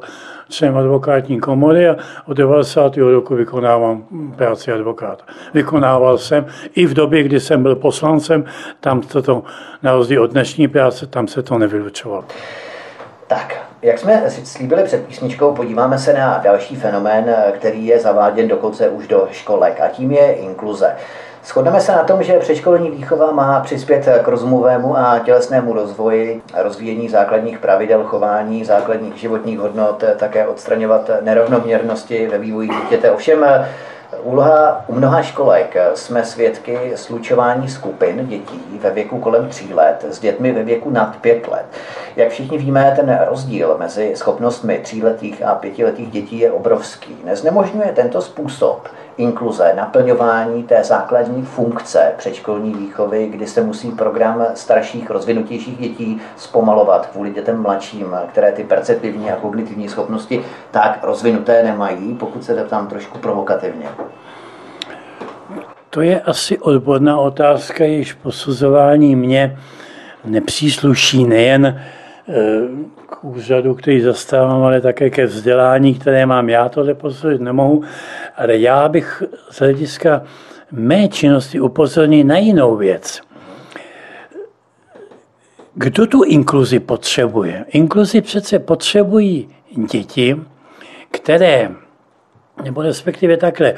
členem advokátní komory a od 90. roku vykonávám práci advokáta. Vykonával jsem i v době, kdy jsem byl poslancem, tam to, na rozdíl od dnešní práce, tam se to nevylučovalo. Tak, jak jsme slíbili před písničkou, podíváme se na další fenomén, který je zaváděn dokonce už do školek a tím je inkluze. Shodneme se na tom, že předškolní výchova má přispět k rozumovému a tělesnému rozvoji, rozvíjení základních pravidel chování, základních životních hodnot, také odstraňovat nerovnoměrnosti ve vývoji dítěte. Ovšem Úloha u mnoha školek jsme svědky slučování skupin dětí ve věku kolem 3 let s dětmi ve věku nad 5 let. Jak všichni víme, ten rozdíl mezi schopnostmi tříletých a pětiletých dětí je obrovský. Neznemožňuje tento způsob inkluze, naplňování té základní funkce předškolní výchovy, kdy se musí program starších, rozvinutějších dětí zpomalovat kvůli dětem mladším, které ty perceptivní a kognitivní schopnosti tak rozvinuté nemají, pokud se tam trošku provokativně. To je asi odborná otázka, již posuzování mě nepřísluší nejen k úřadu, který zastávám, ale také ke vzdělání, které mám. Já to posudit nemohu, ale já bych z hlediska mé činnosti upozornil na jinou věc. Kdo tu inkluzi potřebuje? Inkluzi přece potřebují děti, které, nebo respektive takhle,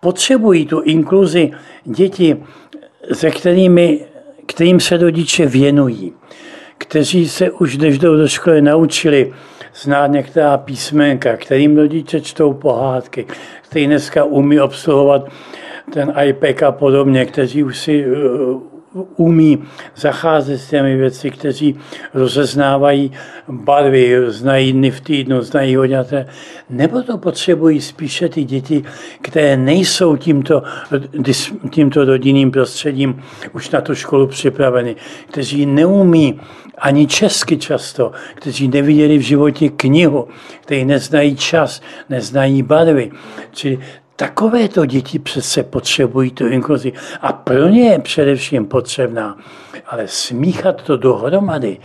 potřebují tu inkluzi děti, se kterými, kterým se rodiče věnují kteří se už než jdou do školy naučili znát některá písmenka, kterým rodiče čtou pohádky, kteří dneska umí obsluhovat ten iPad a podobně, kteří už si umí zacházet s těmi věci, kteří rozeznávají barvy, znají dny v týdnu, znají hodňaté, nebo to potřebují spíše ty děti, které nejsou tímto, tímto rodinným prostředím už na tu školu připraveny, kteří neumí ani česky často, kteří neviděli v životě knihu, kteří neznají čas, neznají barvy. Čili Takovéto děti přece potřebují tu inkluzi a pro ně je především potřebná. Ale smíchat to dohromady,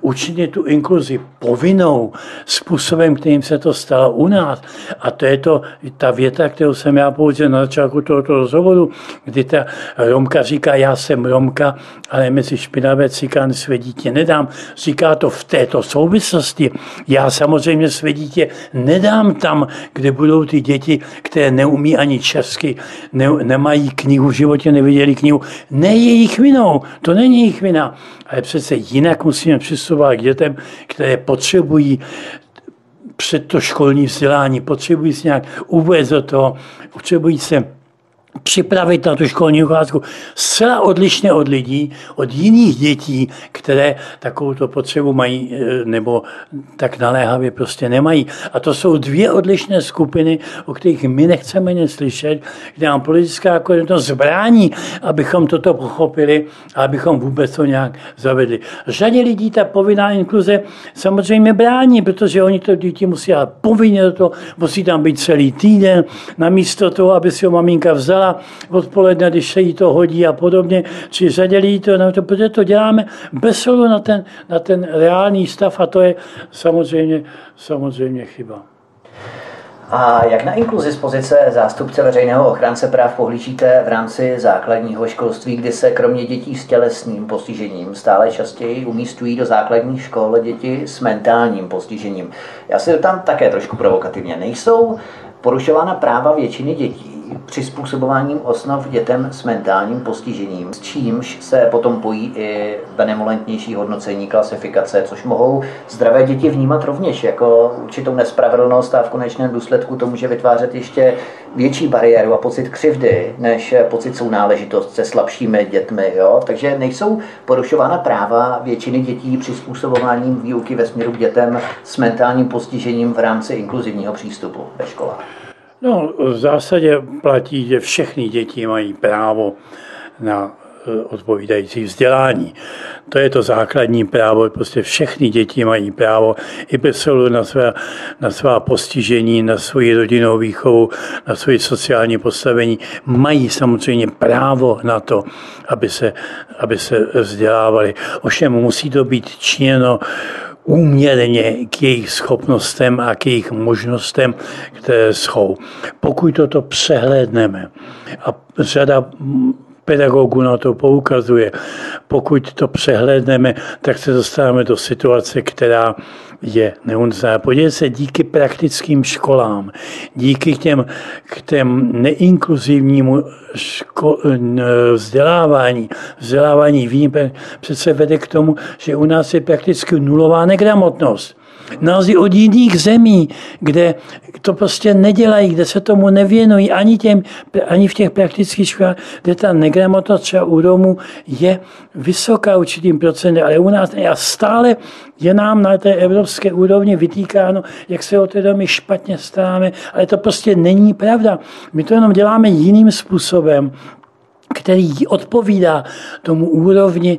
učinit tu inkluzi povinnou způsobem, kterým se to stalo u nás. A to je to, ta věta, kterou jsem já použil na začátku tohoto rozhovoru, kdy ta Romka říká, já jsem Romka, ale mezi špinavé cikány své dítě nedám. Říká to v této souvislosti. Já samozřejmě své dítě nedám tam, kde budou ty děti, které neumí ani česky, ne, nemají knihu, v životě neviděli knihu. Ne jejich vinou, to není jejich vina. Ale přece jinak musíme přistupovat k dětem, které potřebují před to školní vzdělání, potřebují se nějak uvést do toho, potřebují se připravit na tu školní ucházku zcela odlišně od lidí, od jiných dětí, které takovou potřebu mají e, nebo tak naléhavě prostě nemají. A to jsou dvě odlišné skupiny, o kterých my nechceme nic slyšet, kde nám politická koherentnost zbrání, abychom toto pochopili a abychom vůbec to nějak zavedli. Řadě lidí ta povinná inkluze samozřejmě brání, protože oni to děti musí povinně toho, musí tam být celý týden, namísto toho, aby si ho maminka vzala dělá odpoledne, když se jí to hodí a podobně, či zadělí to, no to, protože to děláme bez ohledu na ten, na ten reálný stav a to je samozřejmě, samozřejmě chyba. A jak na inkluzi z pozice zástupce veřejného ochránce práv pohlížíte v rámci základního školství, kdy se kromě dětí s tělesným postižením stále častěji umístují do základních škol děti s mentálním postižením? Já si tam také trošku provokativně. Nejsou porušována práva většiny dětí přizpůsobováním osnov dětem s mentálním postižením, s čímž se potom pojí i benevolentnější hodnocení, klasifikace, což mohou zdravé děti vnímat rovněž jako určitou nespravedlnost a v konečném důsledku to může vytvářet ještě větší bariéru a pocit křivdy, než pocit sounáležitost se slabšími dětmi. Jo? Takže nejsou porušována práva většiny dětí přizpůsobováním výuky ve směru k dětem s mentálním postižením v rámci inkluzivního přístupu ve školách. No, v zásadě platí, že všechny děti mají právo na odpovídající vzdělání. To je to základní právo, prostě všechny děti mají právo i bez na svá, na svá postižení, na svoji rodinnou výchovu, na svoji sociální postavení, mají samozřejmě právo na to, aby se, aby se vzdělávali. Ovšem musí to být činěno úměrně k jejich schopnostem a k jejich možnostem, které jsou. Pokud toto přehlédneme a řada pedagogů na to poukazuje. Pokud to přehlédneme, tak se dostáváme do situace, která je neúnosná. Podívejte se, díky praktickým školám, díky těm, k těm neinkluzivnímu ško, vzdělávání, vzdělávání výjimek přece vede k tomu, že u nás je prakticky nulová negramotnost názvy od jiných zemí, kde to prostě nedělají, kde se tomu nevěnují, ani, těm, ani v těch praktických školách, kde ta negramotnost třeba u Romů je vysoká určitým procentem, ale u nás ne. A stále je nám na té evropské úrovni vytýkáno, jak se o ty domy špatně staráme, ale to prostě není pravda. My to jenom děláme jiným způsobem který odpovídá tomu úrovni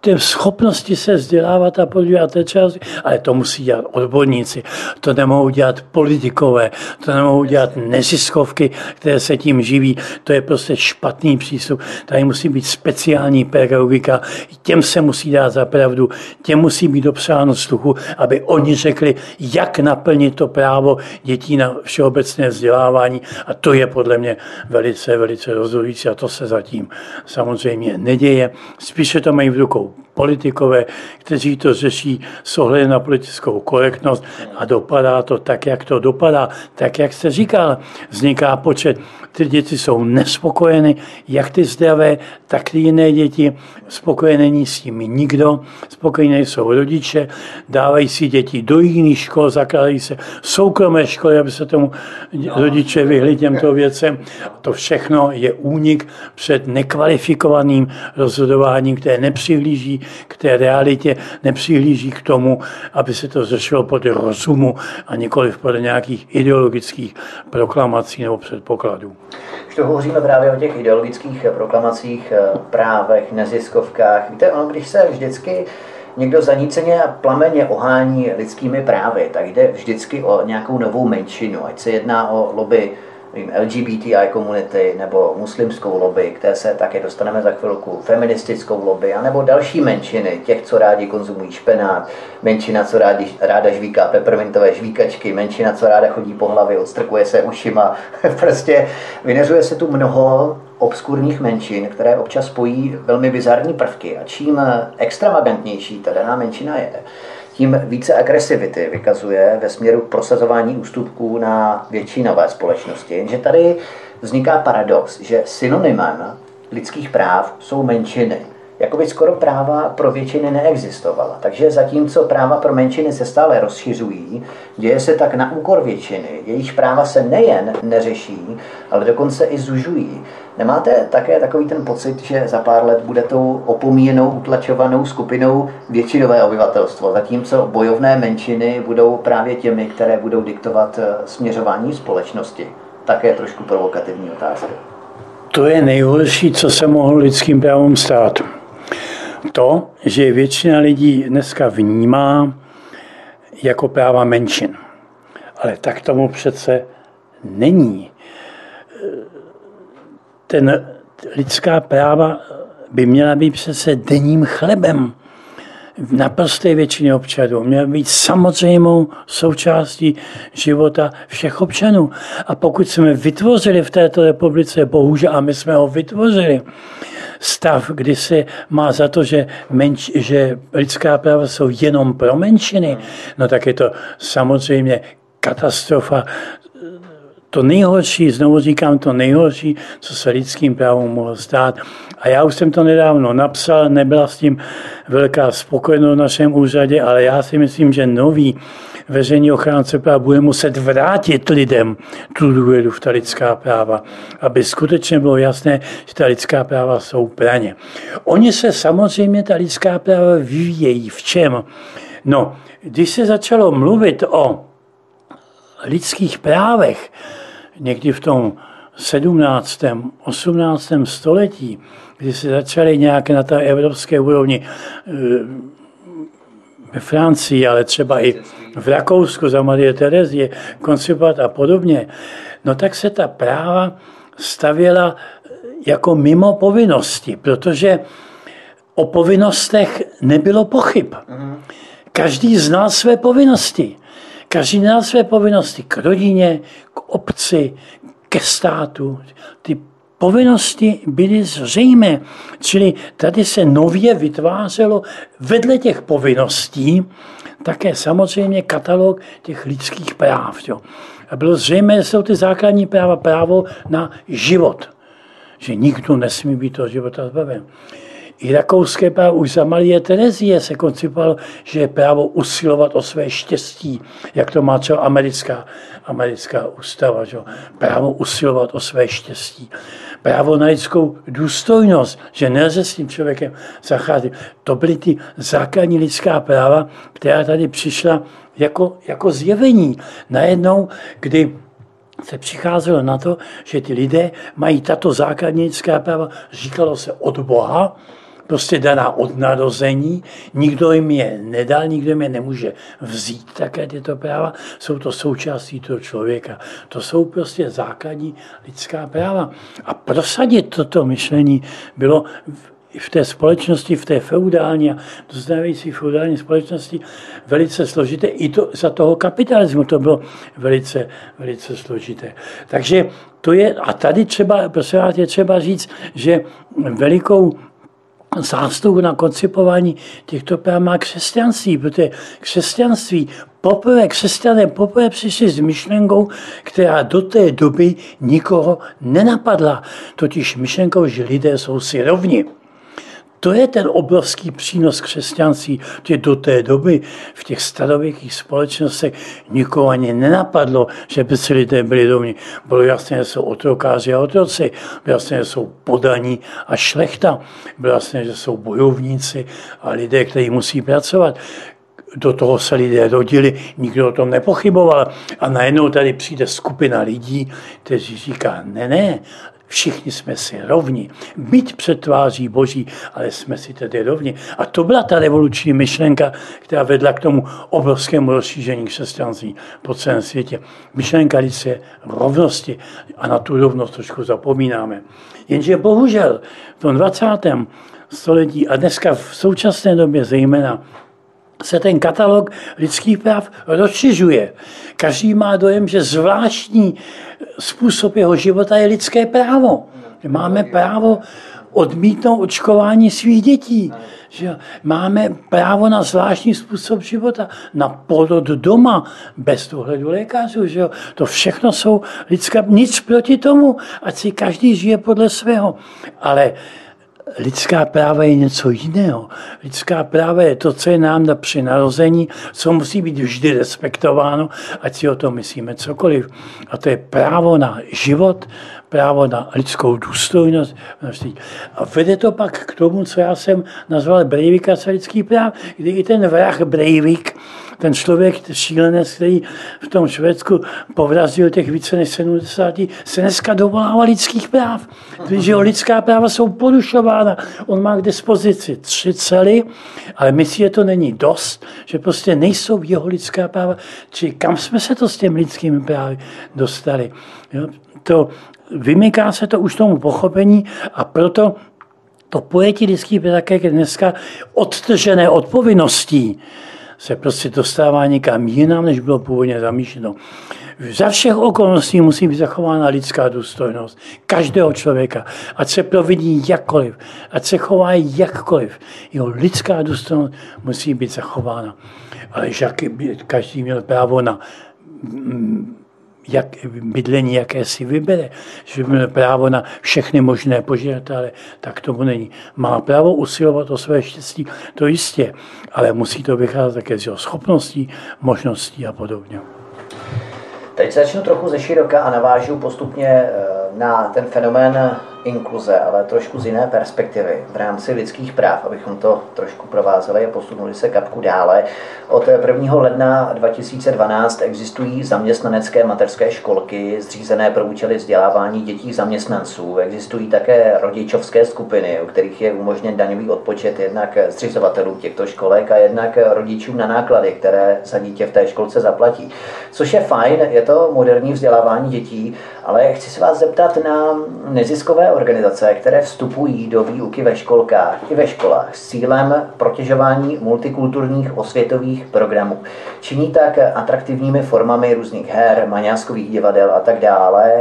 té schopnosti se vzdělávat a podívat té části, ale to musí dělat odborníci, to nemohou dělat politikové, to nemohou dělat neziskovky, které se tím živí, to je prostě špatný přístup. Tady musí být speciální pedagogika, těm se musí dát za pravdu, těm musí být dopřáno sluchu, aby oni řekli, jak naplnit to právo dětí na všeobecné vzdělávání. A to je podle mě velice, velice rozhodující a to se zatím samozřejmě neděje. Spíše to mají v rukou politikové, kteří to řeší s ohledem na politickou korektnost a dopadá to tak, jak to dopadá. Tak, jak jste říkal, vzniká počet, ty děti jsou nespokojeny, jak ty zdravé, tak ty jiné děti. Spokojené není s tím nikdo, spokojené jsou rodiče, dávají si děti do jiných škol, zakládají se soukromé školy, aby se tomu rodiče vyhli těmto věcem. To všechno je únik před nekvalifikovaným rozhodováním, které nepřihlíží nepřihlíží k té realitě, nepřihlíží k tomu, aby se to řešilo podle rozumu a nikoli podle nějakých ideologických proklamací nebo předpokladů. Když to hovoříme právě o těch ideologických proklamacích, eh, právech, neziskovkách, víte, ono, když se vždycky někdo zaníceně a plameně ohání lidskými právy, tak jde vždycky o nějakou novou menšinu, ať se jedná o lobby nevím, LGBTI komunity nebo muslimskou lobby, které se také dostaneme za chvilku, feministickou lobby, anebo další menšiny, těch, co rádi konzumují špenát, menšina, co rádi, ráda žvíká peppermintové žvíkačky, menšina, co ráda chodí po hlavě, odstrkuje se ušima. *laughs* prostě vyneřuje se tu mnoho obskurních menšin, které občas spojí velmi bizarní prvky. A čím extravagantnější ta daná menšina je, tím více agresivity vykazuje ve směru prosazování ústupků na většinové společnosti. Jenže tady vzniká paradox, že synonymem lidských práv jsou menšiny. Jakoby skoro práva pro většiny neexistovala. Takže zatímco práva pro menšiny se stále rozšiřují, děje se tak na úkor většiny. Jejich práva se nejen neřeší, ale dokonce i zužují. Nemáte také takový ten pocit, že za pár let bude tou opomíjenou, utlačovanou skupinou většinové obyvatelstvo, zatímco bojovné menšiny budou právě těmi, které budou diktovat eh, směřování společnosti? Také trošku provokativní otázka. To je nejhorší, co se mohlo lidským právům stát. To, že většina lidí dneska vnímá jako práva menšin. Ale tak tomu přece není ten lidská práva by měla být přece denním chlebem v naprosté většině občanů. Měla být samozřejmou součástí života všech občanů. A pokud jsme vytvořili v této republice, bohužel, a my jsme ho vytvořili, stav, kdy se má za to, že, menš, že lidská práva jsou jenom pro menšiny, no tak je to samozřejmě katastrofa to nejhorší, znovu říkám, to nejhorší, co se lidským právům mohlo stát. A já už jsem to nedávno napsal, nebyla s tím velká spokojenost v našem úřadě, ale já si myslím, že nový veřejný ochránce práv bude muset vrátit lidem tu důvěru v ta lidská práva, aby skutečně bylo jasné, že ta lidská práva jsou praně. Oni se samozřejmě, ta lidská práva vyvíjejí. V čem? No, když se začalo mluvit o lidských právech, někdy v tom 17. 18. století, kdy se začaly nějaké na té evropské úrovni eh, ve Francii, ale třeba i v Rakousku za Marie Terezie koncipovat a podobně, no tak se ta práva stavěla jako mimo povinnosti, protože o povinnostech nebylo pochyb. Každý znal své povinnosti. Každý znal své povinnosti k rodině, k obci, ke státu. Ty povinnosti byly zřejmé. Čili tady se nově vytvářelo vedle těch povinností také samozřejmě katalog těch lidských práv. Jo. A bylo zřejmé, že jsou ty základní práva právo na život. Že nikdo nesmí být toho života zbaven. I rakouské právo už za Marie Terezie se koncipovalo, že je právo usilovat o své štěstí, jak to má třeba americká, americká ústava. Že? Právo usilovat o své štěstí. Právo na lidskou důstojnost, že nelze s tím člověkem zacházet. To byly ty základní lidská práva, která tady přišla jako, jako zjevení. Najednou, kdy se přicházelo na to, že ty lidé mají tato základní lidská práva, říkalo se od Boha, prostě daná od narození, nikdo jim je nedal, nikdo jim je nemůže vzít také tyto práva, jsou to součástí toho člověka. To jsou prostě základní lidská práva. A prosadit toto myšlení bylo v té společnosti, v té feudální a doznávající feudální společnosti velice složité. I to, za toho kapitalismu to bylo velice, velice složité. Takže to je, a tady třeba, prosím vás, je třeba říct, že velikou zásluhu na koncipování těchto práv má křesťanství, protože křesťanství poprvé křesťané poprvé přišli s myšlenkou, která do té doby nikoho nenapadla, totiž myšlenkou, že lidé jsou si rovni. To je ten obrovský přínos křesťanství, že do té doby v těch starověkých společnostech nikoho ani nenapadlo, že by si lidé byli domní. Bylo jasné, že jsou otrokáři a otroci, bylo jasné, že jsou podaní a šlechta, bylo jasné, že jsou bojovníci a lidé, kteří musí pracovat do toho se lidé rodili, nikdo o tom nepochyboval. A najednou tady přijde skupina lidí, kteří říká, ne, ne, Všichni jsme si rovni. Byť před tváří Boží, ale jsme si tedy rovni. A to byla ta revoluční myšlenka, která vedla k tomu obrovskému rozšíření křesťanství po celém světě. Myšlenka lidské rovnosti a na tu rovnost trošku zapomínáme. Jenže bohužel v tom 20. století a dneska v současné době zejména se ten katalog lidských práv rozšiřuje. Každý má dojem, že zvláštní způsob jeho života je lidské právo. Máme právo odmítnout očkování svých dětí. Že máme právo na zvláštní způsob života, na porod doma, bez dohledu lékařů. Že To všechno jsou lidská, nic proti tomu, ať si každý žije podle svého. Ale lidská práva je něco jiného. Lidská práva je to, co je nám na při narození, co musí být vždy respektováno, ať si o tom myslíme cokoliv. A to je právo na život, právo na lidskou důstojnost. A vede to pak k tomu, co já jsem nazval Breivikace lidských práv, kdy i ten vrah Breivik, ten člověk, šílenec, který v tom Švédsku povrazil těch více než 70, se dneska dovolává lidských práv. Když jeho lidská práva jsou porušována. On má k dispozici tři cely, ale myslí, že to není dost, že prostě nejsou jeho lidská práva. Či kam jsme se to s těmi lidskými právy dostali? Jo? To vymyká se to už tomu pochopení a proto to pojetí lidských práv také dneska odtržené od povinností se prostě dostává někam jinam, než bylo původně zamýšleno. Za všech okolností musí být zachována lidská důstojnost každého člověka, ať se providí jakkoliv, ať se chová jakkoliv. Jeho lidská důstojnost musí být zachována. Ale že každý měl právo na mm, jak, bydlení, jaké si vybere, že má právo na všechny možné požadatele, tak tomu není. Má právo usilovat o své štěstí, to jistě, ale musí to vycházet také z jeho schopností, možností a podobně. Teď začnu trochu ze široka a navážu postupně eh, na ten fenomén inkluze, ale trošku z jiné perspektivy v rámci lidských práv, abychom to trošku provázeli a posunuli se kapku dále. Od 1. ledna 2012 existují zaměstnanecké mateřské školky zřízené pro účely vzdělávání dětí zaměstnanců. Existují také rodičovské skupiny, u kterých je umožněn daňový odpočet jednak zřizovatelů těchto školek a jednak rodičům na náklady, které za dítě v té školce zaplatí. Což je fajn, je to moderní vzdělávání dětí, ale chci se vás zeptat na neziskové organizace, které vstupují do výuky ve školkách i ve školách s cílem protěžování multikulturních osvětových programů. Činí tak atraktivními formami různých her, maňáskových divadel a tak dále.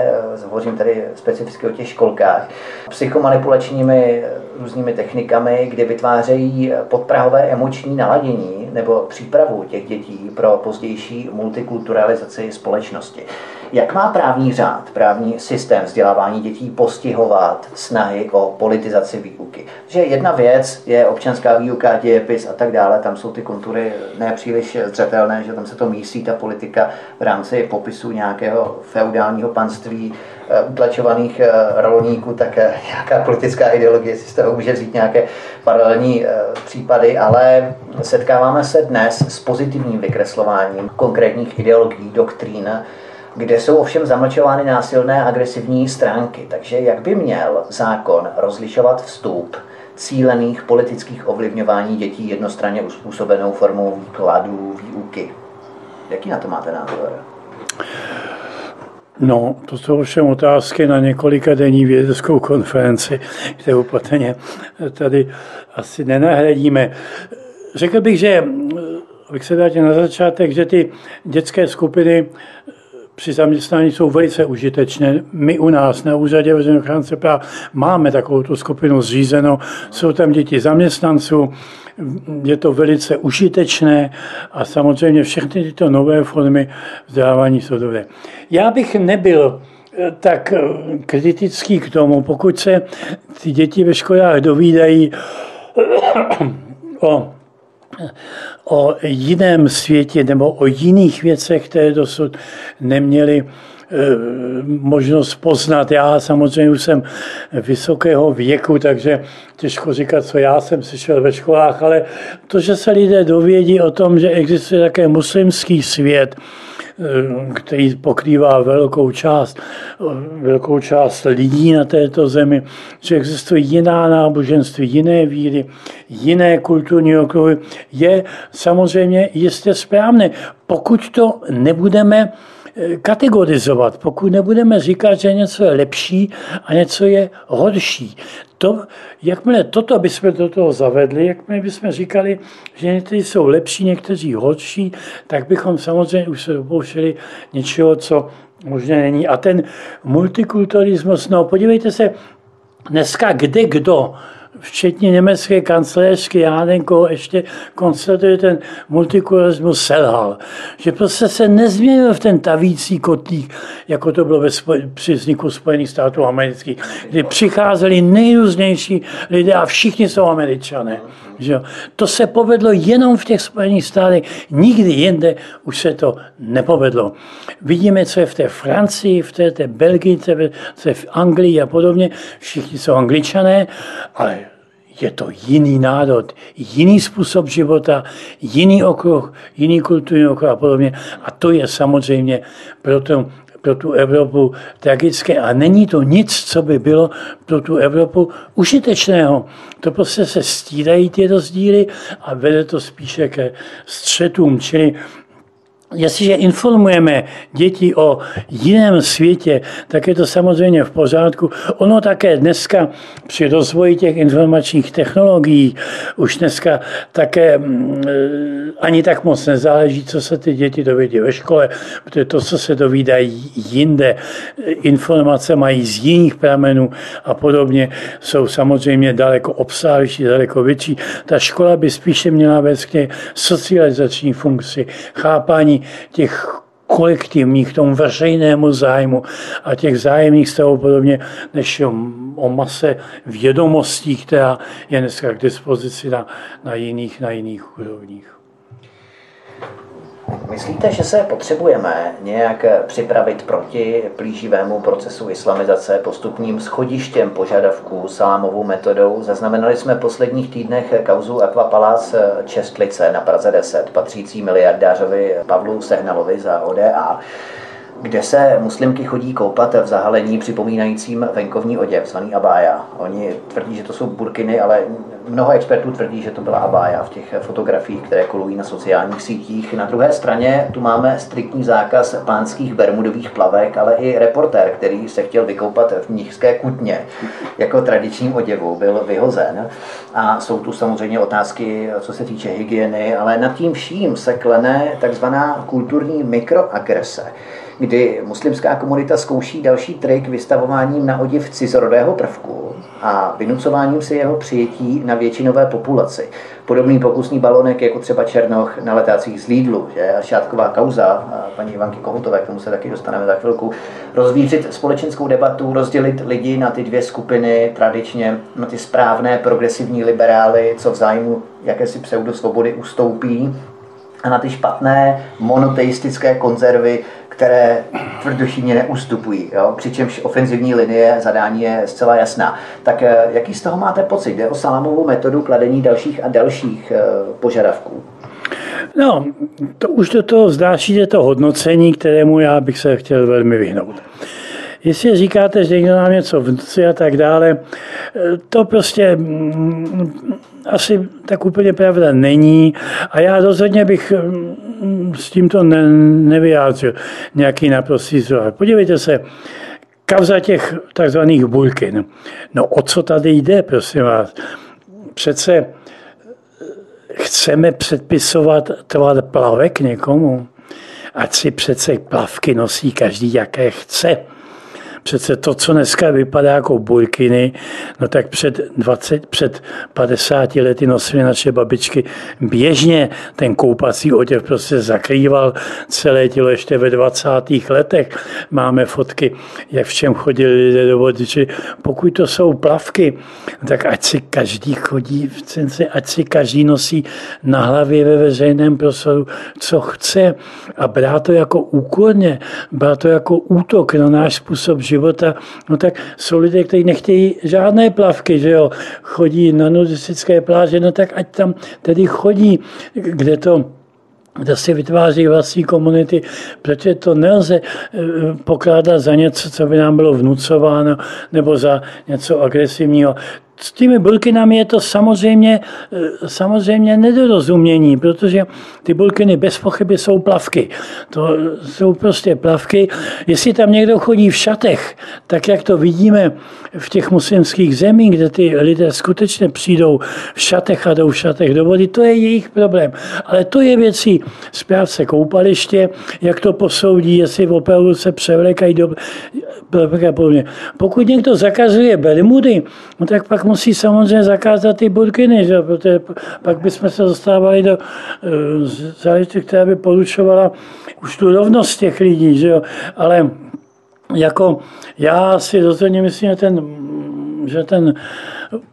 Hovořím tady specificky o těch školkách. Psychomanipulačními různými technikami, kdy vytvářejí podprahové emoční naladění nebo přípravu těch dětí pro pozdější multikulturalizaci společnosti. Jak má právní řád, právní systém vzdělávání dětí postihovat snahy o politizaci výuky? Že jedna věc je občanská výuka, dějepis a tak dále, tam jsou ty kontury nepříliš zřetelné, že tam se to mísí ta politika v rámci popisu nějakého feudálního panství, eh, utlačovaných eh, rolníků, tak eh, nějaká politická ideologie si z toho může vzít nějaké paralelní případy, ale setkáváme se dnes s pozitivním vykreslováním konkrétních ideologií, doktrín, kde jsou ovšem zamlčovány násilné agresivní stránky. Takže jak by měl zákon rozlišovat vstup cílených politických ovlivňování dětí jednostranně uspůsobenou formou výkladů, výuky? Jaký na to máte názor? No, to jsou všem otázky na několika denní vědeckou konferenci, kterou patrně tady asi nenahradíme. Řekl bych, že, abych se vrátil na začátek, že ty dětské skupiny při zaměstnání jsou velice užitečné. My u nás na úřadě veřejného ochránce práv máme takovou tu skupinu zřízenou, jsou tam děti zaměstnanců, je to velice užitečné a samozřejmě všechny tyto nové formy vzdělávání jsou dobré. Já bych nebyl eh, tak eh, kritický k tomu, pokud se ty děti ve školách dovídají *coughs* o o jiném světě nebo o jiných věcech, které dosud neměli eh, možnost poznat. Já samozřejmě už jsem vysokého věku, takže těžko říkat, co já jsem slyšel ve školách, ale to, že se lidé dovědí o tom, že existuje také muslimský svět, který pokrývá velkou část, velkou část lidí na této zemi, že existují jiná náboženství, jiné víry, jiné kulturní okruhy, je samozřejmě jistě správné. Pokud to nebudeme kategorizovat, pokud nebudeme říkat, že něco je lepší a něco je horší. To, jakmile toto bychom do toho zavedli, jakmile bychom říkali, že někteří jsou lepší, někteří horší, tak bychom samozřejmě už se dopouštěli něčeho, co možná není. A ten multikulturalismus, no podívejte se, dneska kde kdo včetně německé kancléřky Jádenko, ještě konstatuje, ten multikulturalismus selhal. Že prostě se nezměnil v ten tavící kotlík, jako to bylo ve spoj- při vzniku Spojených států amerických, kdy přicházeli nejrůznější lidé a všichni jsou američané. Že To se povedlo jenom v těch Spojených státech, nikdy jinde už se to nepovedlo. Vidíme, co je v té Francii, v té, té Belgii, co je v Anglii a podobně. Všichni jsou angličané, ale je to jiný národ, jiný způsob života, jiný okruh, jiný kulturní okruh a podobně. A to je samozřejmě pro, to, pro tu Evropu tragické. A není to nic, co by bylo pro tu Evropu užitečného. To prostě se stírají ty rozdíly a vede to spíše ke střetům. Čili Jestliže informujeme děti o jiném světě, tak je to samozřejmě v pořádku. Ono také dneska při rozvoji těch informačních technologií už dneska také mm, eh, ani tak moc nezáleží, co se ty děti dovědí ve škole, protože to, co se dovídají jinde, informace mají z jiných pramenů a podobně, jsou samozřejmě daleko obsáhlejší, daleko větší. Ta škola by spíše měla vést k socializační funkci, chápání těch kolektivních, tomu veřejnému zájmu a těch zájemných stavů podobně, než o, mase vědomostí, která je dneska k dispozici na, na, jiných, na jiných úrovních. Myslíte, že se potřebujeme nějak připravit proti plíživému procesu islamizace postupným schodištěm požadavků salámovou metodou? Zaznamenali jsme v posledních týdnech kauzu Aquapalác Čestlice na Praze 10, patřící miliardářovi Pavlu Sehnalovi za ODA kde se muslimky chodí koupat v zahalení připomínajícím venkovní oděv, zvaný abája. Oni tvrdí, že to jsou burkiny, ale mnoho expertů tvrdí, že to byla abája v těch fotografiích, které kolují na sociálních sítích. Na druhé straně tu máme striktní zákaz pánských bermudových plavek, ale i reportér, který se chtěl vykoupat v Mnichské kutně jako tradičním oděvu, byl vyhozen. A jsou tu samozřejmě otázky, co se týče hygieny, ale nad tím vším se klene takzvaná kulturní mikroagrese kdy muslimská komunita zkouší další trik vystavováním na odiv cizorodého prvku a vynucováním si jeho přijetí na většinové populaci. Podobný pokusný balonek jako třeba Černoch na letácích z Lídlu, že a šátková kauza paní Ivanky Kohutové, k tomu se taky dostaneme za chvilku, rozvířit společenskou debatu, rozdělit lidi na ty dvě skupiny, tradičně na ty správné progresivní liberály, co v zájmu jakési pseudosvobody ustoupí, a na ty špatné monoteistické konzervy, které tvrdošíně neustupují, jo? přičemž ofenzivní linie zadání je zcela jasná. Tak eh, jaký z toho máte pocit? Jde o salámovou metodu kladení dalších a dalších eh, požadavků? No, to už do toho je to hodnocení, kterému já bych se chtěl velmi vyhnout. Jestli říkáte, že někdo nám něco vnúci a tak dále, to prostě mm, asi tak úplně pravda není. A já rozhodně bych mm, s tímto ne, nevyjádřil nějaký naprostý zroh. Podívejte se, kauza těch takzvaných bulkin. No o co tady jde, prosím vás? Přece chceme předpisovat tvar plavek někomu, ať si přece plavky nosí každý, jaké chce. Přece to, co dneska vypadá jako burkiny, no tak před 20, před 50 lety nosily naše babičky běžně ten koupací oděv prostě zakrýval celé tělo ještě ve 20. letech. Máme fotky, jak v čem chodili lidé do vody. Či pokud to jsou plavky, tak ať si každý chodí v cence, ať si každý nosí na hlavě ve veřejném prostoru, co chce a brát to jako úkorně, brát to jako útok na náš způsob života, no tak jsou lidé, kteří nechtějí žádné plavky, že jo, chodí na nudistické pláže, no tak ať tam tedy chodí, kde to kde si vytváří vlastní komunity, protože to nelze eh, pokládat za něco, co by nám bylo vnucováno, nebo za něco agresivního s těmi bulkinami je to samozřejmě, eh, samozřejmě nedorozumění, protože ty bulkiny bez pochyby jsou plavky. To jsou prostě plavky. Jestli tam někdo chodí v šatech, tak jak to vidíme v těch muslimských zemích, kde ty lidé skutečně přijdou v šatech a jdou v šatech do vody, to je jejich problém. Ale to je věcí správce koupaliště, jak to posoudí, jestli opravdu se převlekají do. Pokud někdo zakazuje bermudy, no tak pak musí samozřejmě zakázat ty burkiny, že? protože pak bychom se dostávali do uh, záležitosti, která by porušovala už tu rovnost těch lidí. Že? Ale jako já si rozhodně myslím, že ten, že ten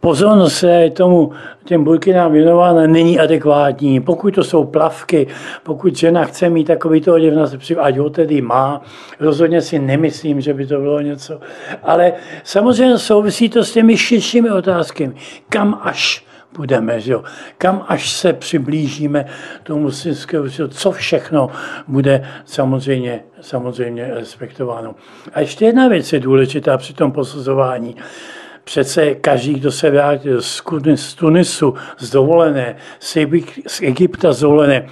pozornost se tomu těm burkinám věnována není adekvátní. Pokud to jsou plavky, pokud žena chce mít takový oděv na sebe, ať ho tedy má, rozhodně si nemyslím, že by to bylo něco. Ale samozřejmě souvisí to s těmi širšími otázkami. Kam až budeme, že jo? kam až se přiblížíme tomu muslimskému co všechno bude samozřejmě, samozřejmě respektováno. A ještě jedna věc je důležitá při tom posuzování. Přece každý, kdo se vrátil z Tunisu, z dovolené, z Egypta z dovolené,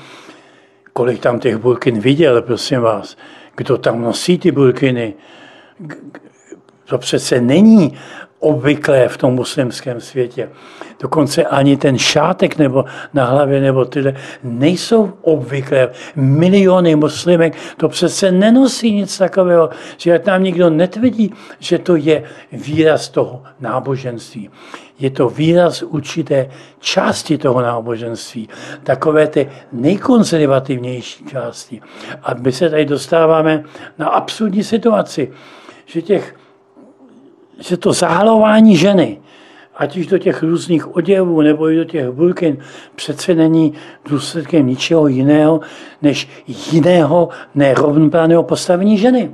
kolik tam těch burkin viděl, prosím vás, kdo tam nosí ty burkiny, to přece není obvyklé v tom muslimském světě. Dokonce ani ten šátek nebo na hlavě nebo tyhle nejsou obvyklé. Miliony muslimek to přece nenosí nic takového, že nám nikdo netvrdí, že to je výraz toho náboženství. Je to výraz určité části toho náboženství, takové ty nejkonzervativnější části. A my se tady dostáváme na absurdní situaci, že těch že to zahalování ženy ať už do těch různých oděvů nebo i do těch burkin, přece není důsledkem ničeho jiného, než jiného nerovnoprávného postavení ženy.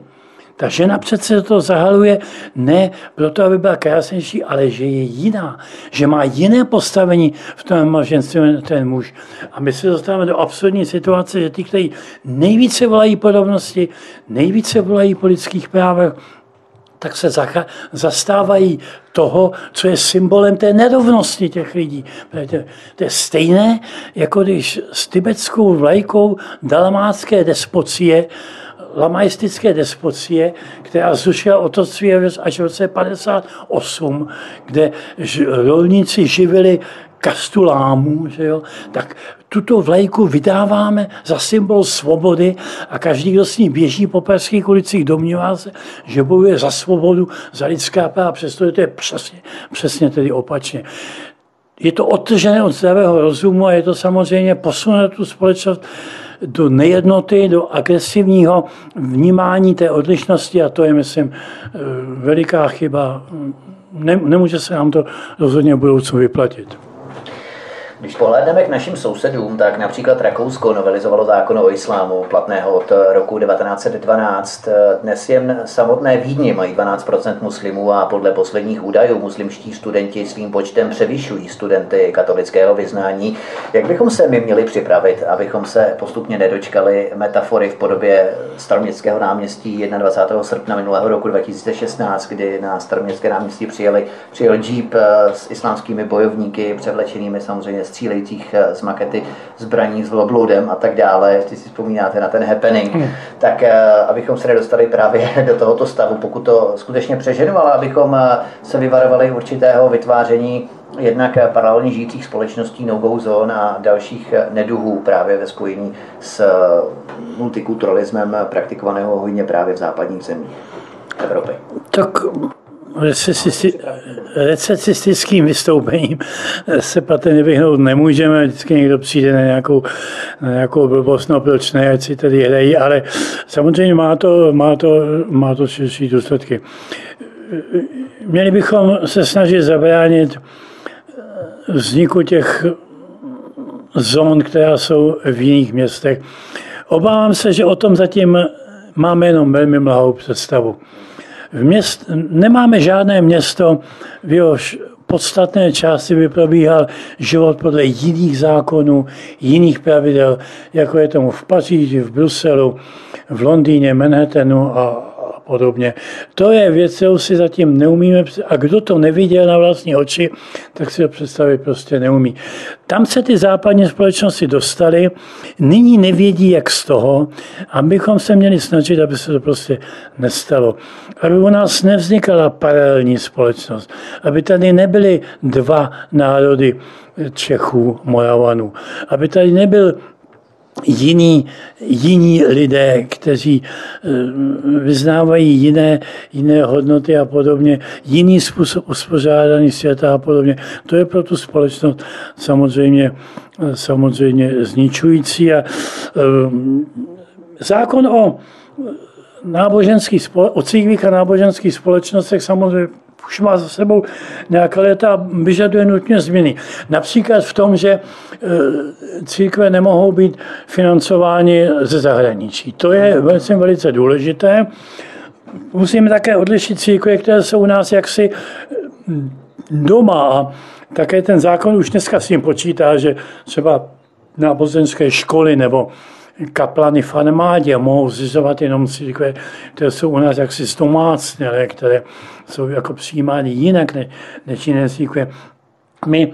Ta žena přece to zahaluje ne proto, aby byla krásnější, ale že je jiná, že má jiné postavení v tom manželství ten muž. A my se dostáváme do absurdní situace, že ty, kteří nejvíce volají podobnosti, nejvíce volají po lidských právech, tak se zastávají toho, co je symbolem té nerovnosti těch lidí. To je stejné, jako když s tibetskou vlajkou dalmácké despocie lamaistické despocie, která zrušila otroctví až v roce 58, kde rolníci živili kastu lámů, že jo, tak tuto vlajku vydáváme za symbol svobody a každý, kdo s ní běží po perských ulicích, domnívá se, že bojuje za svobodu, za lidská práva, přesto to je přesně, přesně tedy opačně. Je to odtržené od zdravého rozumu a je to samozřejmě posunuté tu společnost do nejednoty, do agresivního vnímání té odlišnosti a to je, myslím, eh, veliká chyba. Nemůže se nám to rozhodně v budoucnu vyplatit. Když pohlédneme k našim sousedům, tak například Rakousko novelizovalo zákon o islámu platného od roku 1912. Dnes jen samotné Vídni mají 12% muslimů a podle posledních údajů muslimští studenti svým počtem převyšují studenty katolického vyznání. Jak bychom se my měli připravit, abychom se postupně nedočkali metafory v podobě staroměstského náměstí 21. srpna minulého roku 2016, kdy na staroměstské náměstí přijeli, přijel jeep s islámskými bojovníky, převlečenými samozřejmě střílejících eh, z makety zbraní s obloudem a tak dále, jestli si vzpomínáte na ten happening, hmm. tak eh, abychom se nedostali právě *laughs* do tohoto stavu, pokud to skutečně přeženu, ale abychom eh, se vyvarovali určitého vytváření jednak paralelně žijících společností no-go zone a dalších neduhů právě ve spojení s multikulturalismem praktikovaného hodně právě v západních zemích Evropy. Tak recesistickým vystoupením se patrně vyhnout nemůžeme. Vždycky někdo přijde na nějakou, na nějakou blbost, no proč ne, ať si tady hrají, ale samozřejmě má to, má to, má to širší důsledky. Měli bychom se snažit zabránit vzniku těch zón, která jsou v jiných městech. Obávám se, že o tom zatím máme jenom velmi mlhou představu. V měst, nemáme žádné město, v jehož podstatné části by probíhal život podle jiných zákonů, jiných pravidel, jako je tomu v Paříži, v Bruselu, v Londýně, Manhattanu a, podobně. To je věc, kterou si zatím neumíme, a kdo to neviděl na vlastní oči, tak si to představit prostě neumí. Tam se ty západní společnosti dostaly, nyní nevědí, jak z toho, abychom se měli snažit, aby se to prostě nestalo. Aby u nás nevznikala paralelní společnost, aby tady nebyly dva národy Čechů, Moravanů, aby tady nebyl jiní, jiní lidé, kteří eh, vyznávají jiné, jiné hodnoty a podobně, jiný způsob uspořádání světa a podobně. To je pro tu společnost samozřejmě, samozřejmě zničující. A eh, zákon o náboženských, o církvích a náboženských společnostech samozřejmě už má za sebou nějaká léta, vyžaduje nutně změny. Například v tom, že e, církve nemohou být financovány ze zahraničí. To je velice, velice důležité. Musíme také odlišit církve, které jsou u nás jaksi doma a také ten zákon už dneska s tím počítá, že třeba náboženské školy nebo kaplany v armádě mohou zřizovat jenom církve, které jsou u nás jaksi zdomácnělé, které jsou jako přijímány jinak než, než jiné církve. My,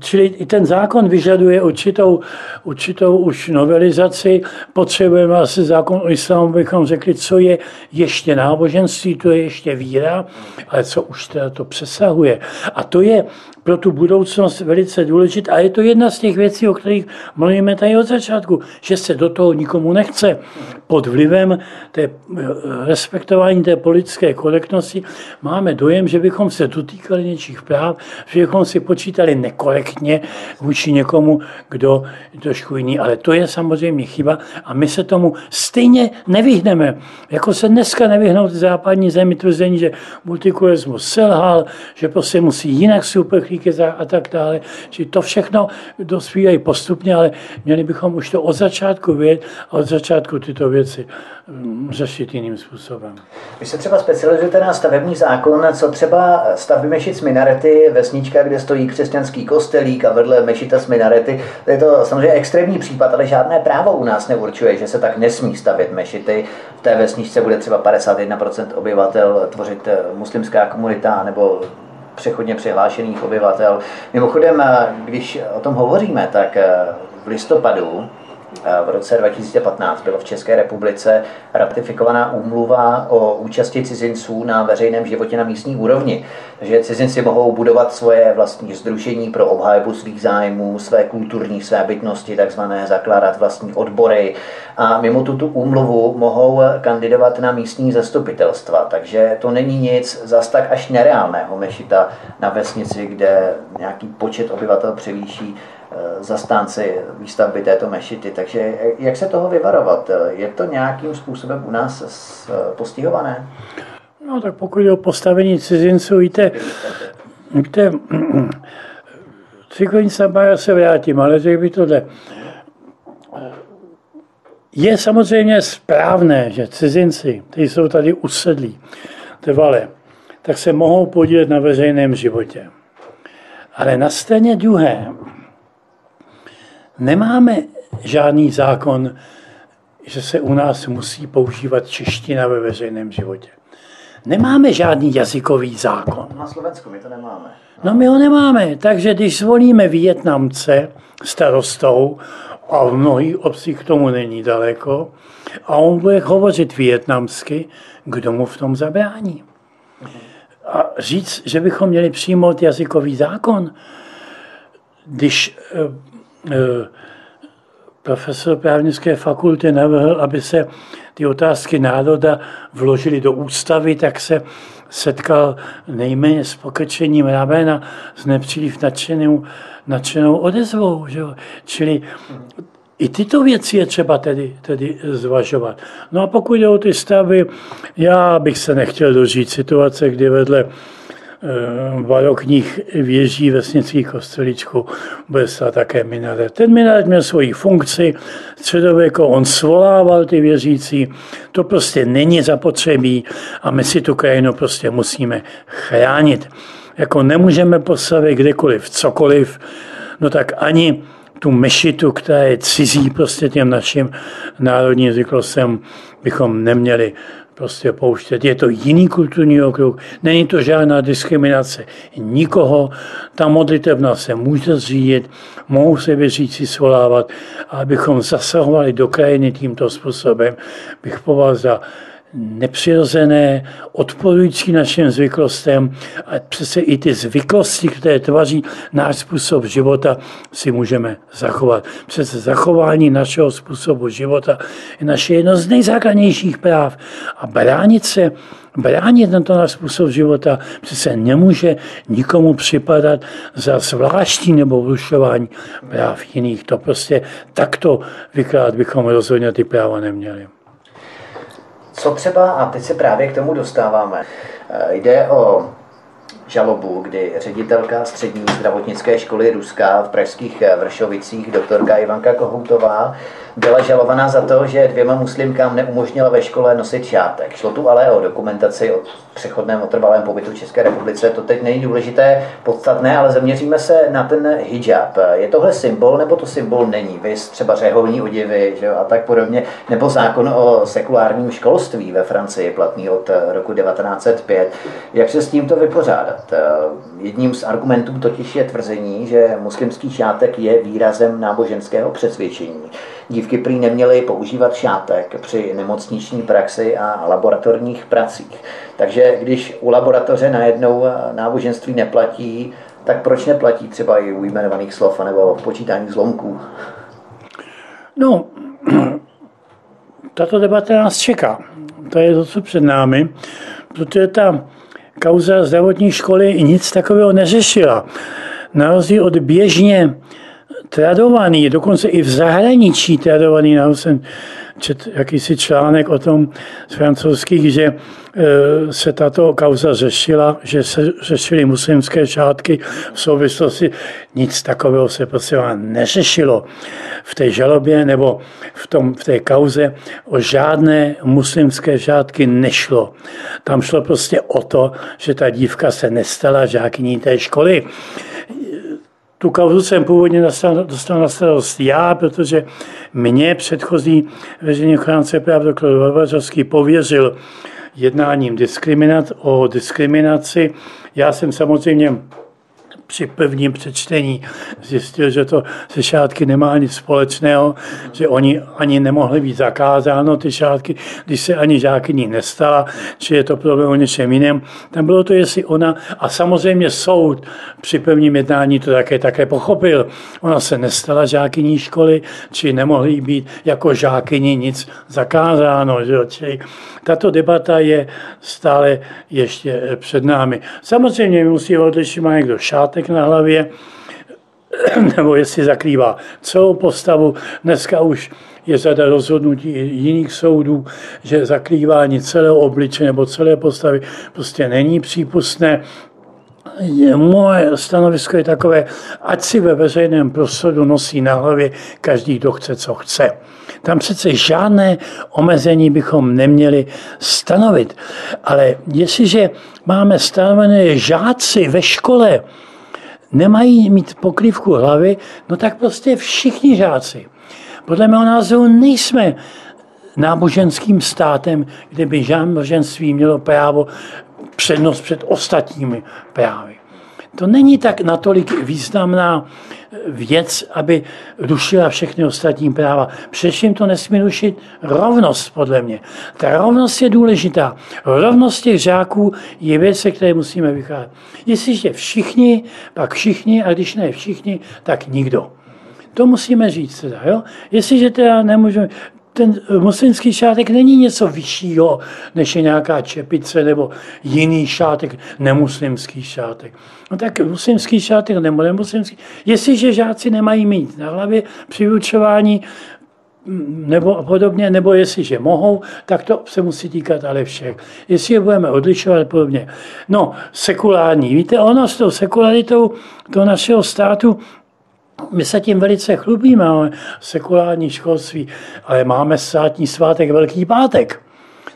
čili i ten zákon vyžaduje určitou, určitou už novelizaci. Potřebujeme asi zákon o islámu, bychom řekli, co je ještě náboženství, to je ještě víra, ale co už teda to přesahuje. A to je pro tu budoucnost velice důležité. A je to jedna z těch věcí, o kterých mluvíme tady od začátku, že se do toho nikomu nechce. Pod vlivem té eh, respektování té politické korektnosti máme dojem, že bychom se dotýkali něčích práv, že bychom si připočítali nekorektně vůči někomu, kdo je trošku jiný. Ale to je samozřejmě chyba a my se tomu stejně nevyhneme. Jako se dneska nevyhnout západní zemi tvrzení, že multikulturismus selhal, že prostě musí jinak superchlíky a tak dále. Či to všechno dospívají postupně, ale měli bychom už to od začátku vědět a od začátku tyto věci mm, řešit jiným způsobem. Vy se třeba specializujete na stavební zákon, co třeba stavby mešit s minarety, vesnička, kde stojí křesťanský kostelík a vedle mešita s minarety. Je to samozřejmě extrémní případ, ale žádné právo u nás neurčuje, že se tak nesmí stavět mešity. V té vesničce bude třeba 51% obyvatel tvořit eh, muslimská komunita nebo přechodně přihlášených obyvatel. Mimochodem, eh, když o tom hovoříme, tak eh, v listopadu v roce 2015 bylo v České republice ratifikovaná úmluva o účasti cizinců na veřejném životě na místní úrovni. Takže cizinci mohou budovat svoje vlastní združení pro obhájbu svých zájmů, své kulturní své bytnosti, takzvané zakládat vlastní odbory a mimo tuto úmluvu mohou kandidovat na místní zastupitelstva. Takže to není nic zas tak až nereálného mešita na vesnici, kde nějaký počet obyvatel převýší Eh, zastánci výstavby této mešity. Takže jak se toho vyvarovat? Je to nějakým způsobem u nás eh, postihované? No tak pokud je o postavení cizinců, víte, víte *clears throat* Ciklin já se vrátím, ale řekl by tohle. Je samozřejmě správné, že cizinci, kteří jsou tady usedlí, trvalé, tak se mohou podílet na veřejném životě. Ale na straně druhé, Nemáme žádný zákon, že se u nás musí používat čeština ve veřejném životě. Nemáme žádný jazykový zákon. Na Slovensku my to nemáme. No my ho nemáme, takže když zvolíme Větnamce starostou, a v mnohých obcích k tomu není daleko, a on bude hovořit větnamsky, kdo mu v tom zabrání? A říct, že bychom měli přijmout jazykový zákon, když Eh, profesor právnické fakulty navrhl, aby se ty otázky národa vložily do ústavy, tak se setkal nejméně s pokrčením ramena s nepříliš nadšenou, nadšenou odezvou. Že? Čili i tyto věci je třeba tedy, tedy zvažovat. No a pokud jde o ty stavy, já bych se nechtěl dožít situace, kdy vedle Eh, barokních věží vesnických kostelíčků bude stát také minaret. Ten minaret měl svoji funkci, středověko on svolával ty věřící, to prostě není zapotřebí a my si tu krajinu prostě musíme chránit. Jako nemůžeme postavit kdekoliv cokoliv, no tak ani tu mešitu, která je cizí prostě těm našim národním zvyklostem, bychom neměli prostě pouštět. Je to jiný kulturní okruh, není to žádná diskriminace nikoho. Ta modlitevna se může zřídit, mohou se věřící svolávat, a abychom zasahovali do krajiny tímto způsobem, bych považoval za nepřirozené, odporující našim zvyklostem a přece i ty zvyklosti, které tvoří náš způsob života, si můžeme zachovat. Přece zachování našeho způsobu života je naše jedno z nejzákladnějších práv a bránit se bránit tento náš způsob života přece nemůže nikomu připadat za zvláštní nebo vrušování práv jiných. To prostě takto vykládat bychom rozhodně ty práva neměli. Co třeba, a teď se právě k tomu dostáváme, eh, jde o žalobu, kdy ředitelka střední zdravotnické školy Ruska v pražských Vršovicích, doktorka Ivanka Kohoutová, byla žalovaná za to, že dvěma muslimkám neumožnila ve škole nosit šátek. Šlo tu ale o dokumentaci o přechodném otrvalém pobytu v České republice. To teď není důležité, podstatné, ale zaměříme se na ten hijab. Je tohle symbol, nebo to symbol není? Vy třeba řeholní oděvy že a tak podobně, nebo zákon o sekulárním školství ve Francii, platný od roku 1905. Jak se s tímto vypořádat? Jedním z argumentů totiž je tvrzení, že muslimský šátek je výrazem náboženského přesvědčení. Dívky prý neměly používat šátek při nemocniční praxi a laboratorních pracích. Takže když u laboratoře najednou náboženství neplatí, tak proč neplatí třeba i u jmenovaných slov nebo počítání zlomků? No, *clears throat* tato debata nás čeká. To je to, co před námi, protože ta kauza zdravotní školy nic takového neřešila. na rozdíl od běžně tradovaný, dokonce i v zahraničí tradovaný, já jsem čet jakýsi článek o tom z francouzských, že e, se tato kauza řešila, že se řešily muslimské šátky v souvislosti. Nic takového se prostě neřešilo v té žalobě nebo v, tom, v té kauze o žádné muslimské žádky nešlo. Tam šlo prostě o to, že ta dívka se nestala žákyní té školy. Tu kauzu jsem původně dostal, dostal na starost já, protože mě předchozí veřejný ochránce práv doktor Varvařovský pověřil jednáním diskriminat, o diskriminaci. Já jsem samozřejmě při prvním přečtení zjistil, že to se šátky nemá nic společného, že oni ani nemohli být zakázáno, ty šátky, když se ani žákyní nestala, či je to problém o něčem jiném. Tam bylo to, jestli ona, a samozřejmě soud při prvním jednání to také, také pochopil. Ona se nestala žákyní školy, či nemohli být jako žákyni nic zakázáno. Že? Čili tato debata je stále ještě před námi. Samozřejmě musí odlišit, má někdo šátek na hlavě, *clears throat* nebo jestli zakrývá celou postavu. Dneska už je řada rozhodnutí jiných soudů, že zakrývání celého obliče nebo celé postavy prostě není přípustné. Moje stanovisko je takové, ať si ve veřejném prostoru nosí na hlavě každý, kdo chce, co chce. Tam přece žádné omezení bychom neměli stanovit. Ale jestliže máme stanovené žáci ve škole, nemají mít pokrývku hlavy, no tak prostě všichni žáci. Podle mého názoru nejsme náboženským státem, kde by náboženství mělo právo přednost před ostatními právy. To není tak natolik významná věc, aby rušila všechny ostatní práva. Především to nesmí rušit rovnost, podle mě. Ta rovnost je důležitá. Rovnost těch žáků je věc, se které musíme vycházet. Jestliže všichni, pak všichni, a když ne všichni, tak nikdo. To musíme říct teda, jo? Jestliže teda nemůžeme, ten muslimský šátek není něco vyššího, než je nějaká čepice nebo jiný šátek, nemuslimský šátek. No tak muslimský šátek nebo nemuslimský. Jestliže žáci nemají mít na hlavě při vyučování mm, nebo podobně, nebo jestliže mohou, tak to se musí týkat ale všech. Jestli je budeme odlišovat podobně. No, sekulární. Víte, ono s tou sekularitou toho našeho státu my se tím velice chlubíme, máme sekulární školství, ale máme státní svátek Velký pátek.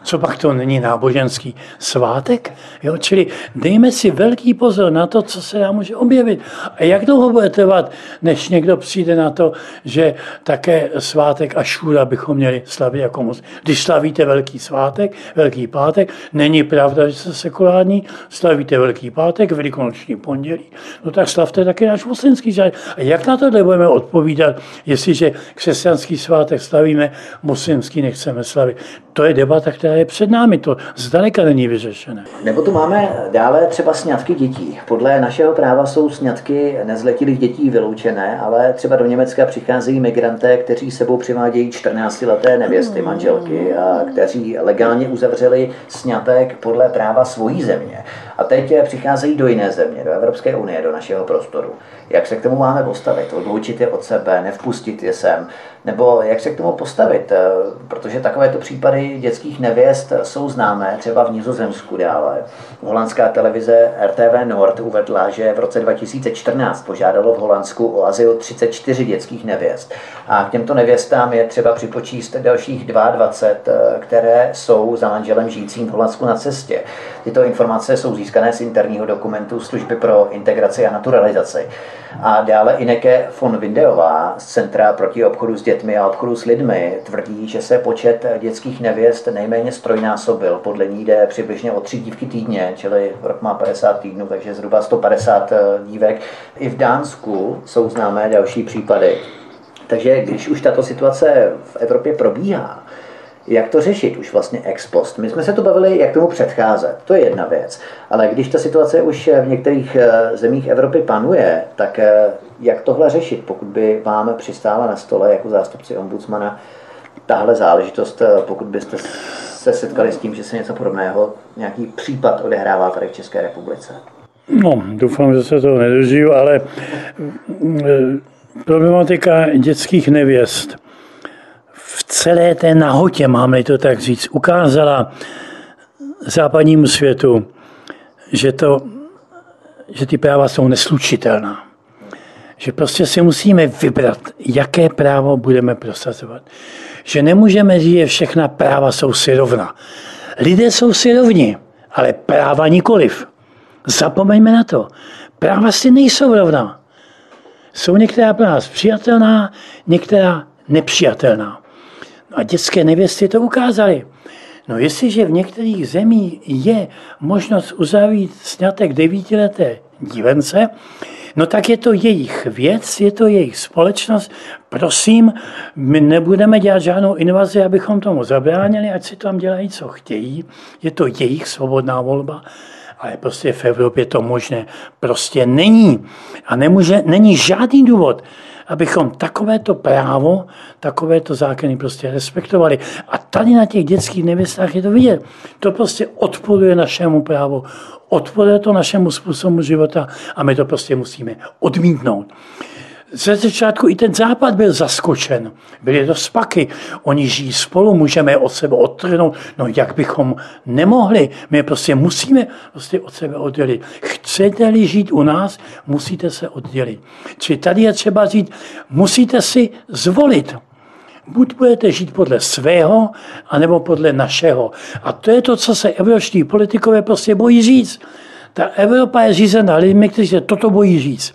Co pak to není náboženský svátek? Jo, čili dejme si velký pozor na to, co se nám může objevit. A jak dlouho bude trvat, než někdo přijde na to, že také svátek a šůra bychom měli slavit jako moc. Když slavíte velký svátek, velký pátek, není pravda, že jste sekulární, slavíte velký pátek, velikonoční pondělí, no tak slavte také náš muslimský žád. A jak na to budeme odpovídat, jestliže křesťanský svátek slavíme, muslimský nechceme slavit? To je debata, která která je před námi. To zdaleka není vyřešené. Nebo tu máme dále třeba sňatky dětí. Podle našeho práva jsou sňatky nezletilých dětí vyloučené, ale třeba do Německa přicházejí migranté, kteří sebou přivádějí 14-leté nevěsty, manželky, a kteří legálně uzavřeli sňatek podle práva svojí země. A teď přicházejí do jiné země, do Evropské unie, do našeho prostoru. Jak se k tomu máme postavit? Odloučit je od sebe, nevpustit je sem? Nebo jak se k tomu postavit? Protože takovéto případy dětských nevěst jsou známé, třeba v Nizozemsku dále. Holandská televize RTV Nord uvedla, že v roce 2014 požádalo v Holandsku o azyl 34 dětských nevěst. A k těmto nevěstám je třeba připočíst dalších 22, které jsou za manželem žijícím v Holandsku na cestě. Tyto informace jsou získané z interního dokumentu Služby pro integraci a naturalizaci. A dále Ineke von Windeová z Centra proti obchodu s dětmi a obchodu s lidmi tvrdí, že se počet dětských nevěst nejméně strojnásobil. Podle ní jde přibližně o tři dívky týdně, čili rok má 50 týdnů, takže zhruba 150 dívek. I v Dánsku jsou známé další případy. Takže když už tato situace v Evropě probíhá, jak to řešit už vlastně ex post? My jsme se to bavili, jak tomu předcházet. To je jedna věc. Ale když ta situace už v některých eh, zemích Evropy panuje, tak eh, jak tohle řešit, pokud by vám přistála na stole jako zástupci ombudsmana tahle záležitost, eh, pokud byste se setkali s tím, že se něco podobného, nějaký případ odehrává tady v České republice? No, doufám, že se toho nedožiju, ale problematika dětských nevěst celé té nahotě, máme to tak říct, ukázala západnímu světu, že, to, že ty práva jsou neslučitelná. Že prostě si musíme vybrat, jaké právo budeme prosazovat. Že nemůžeme říct, že všechna práva jsou si rovna. Lidé jsou si rovni, ale práva nikoliv. Zapomeňme na to. Práva si nejsou rovná. Jsou některá pro nás přijatelná, některá nepřijatelná. A dětské nevěsty to ukázaly. No jestliže v některých zemích je možnost uzavít snětek devítileté dívence, no tak je to jejich věc, je to jejich společnost. Prosím, my nebudeme dělat žádnou invazi, abychom tomu zabránili, ať si tam dělají, co chtějí. Je to jejich svobodná volba ale prostě v Evropě to možné prostě není. A nemůže, není žádný důvod, abychom takovéto právo, takovéto zákony prostě respektovali. A tady na těch dětských nevěstách je to vidět. To prostě odporuje našemu právu, odporuje to našemu způsobu života a my to prostě musíme odmítnout. Ze začátku i ten západ byl zaskočen. Byly to spaky. Oni žijí spolu, můžeme od sebe odtrhnout. No jak bychom nemohli? My prostě musíme prostě od sebe oddělit. Chcete-li žít u nás, musíte se oddělit. Čili tady je třeba říct, musíte si zvolit. Buď budete žít podle svého, anebo podle našeho. A to je to, co se evropští politikové prostě bojí říct. Ta Evropa je řízena lidmi, kteří se toto bojí říct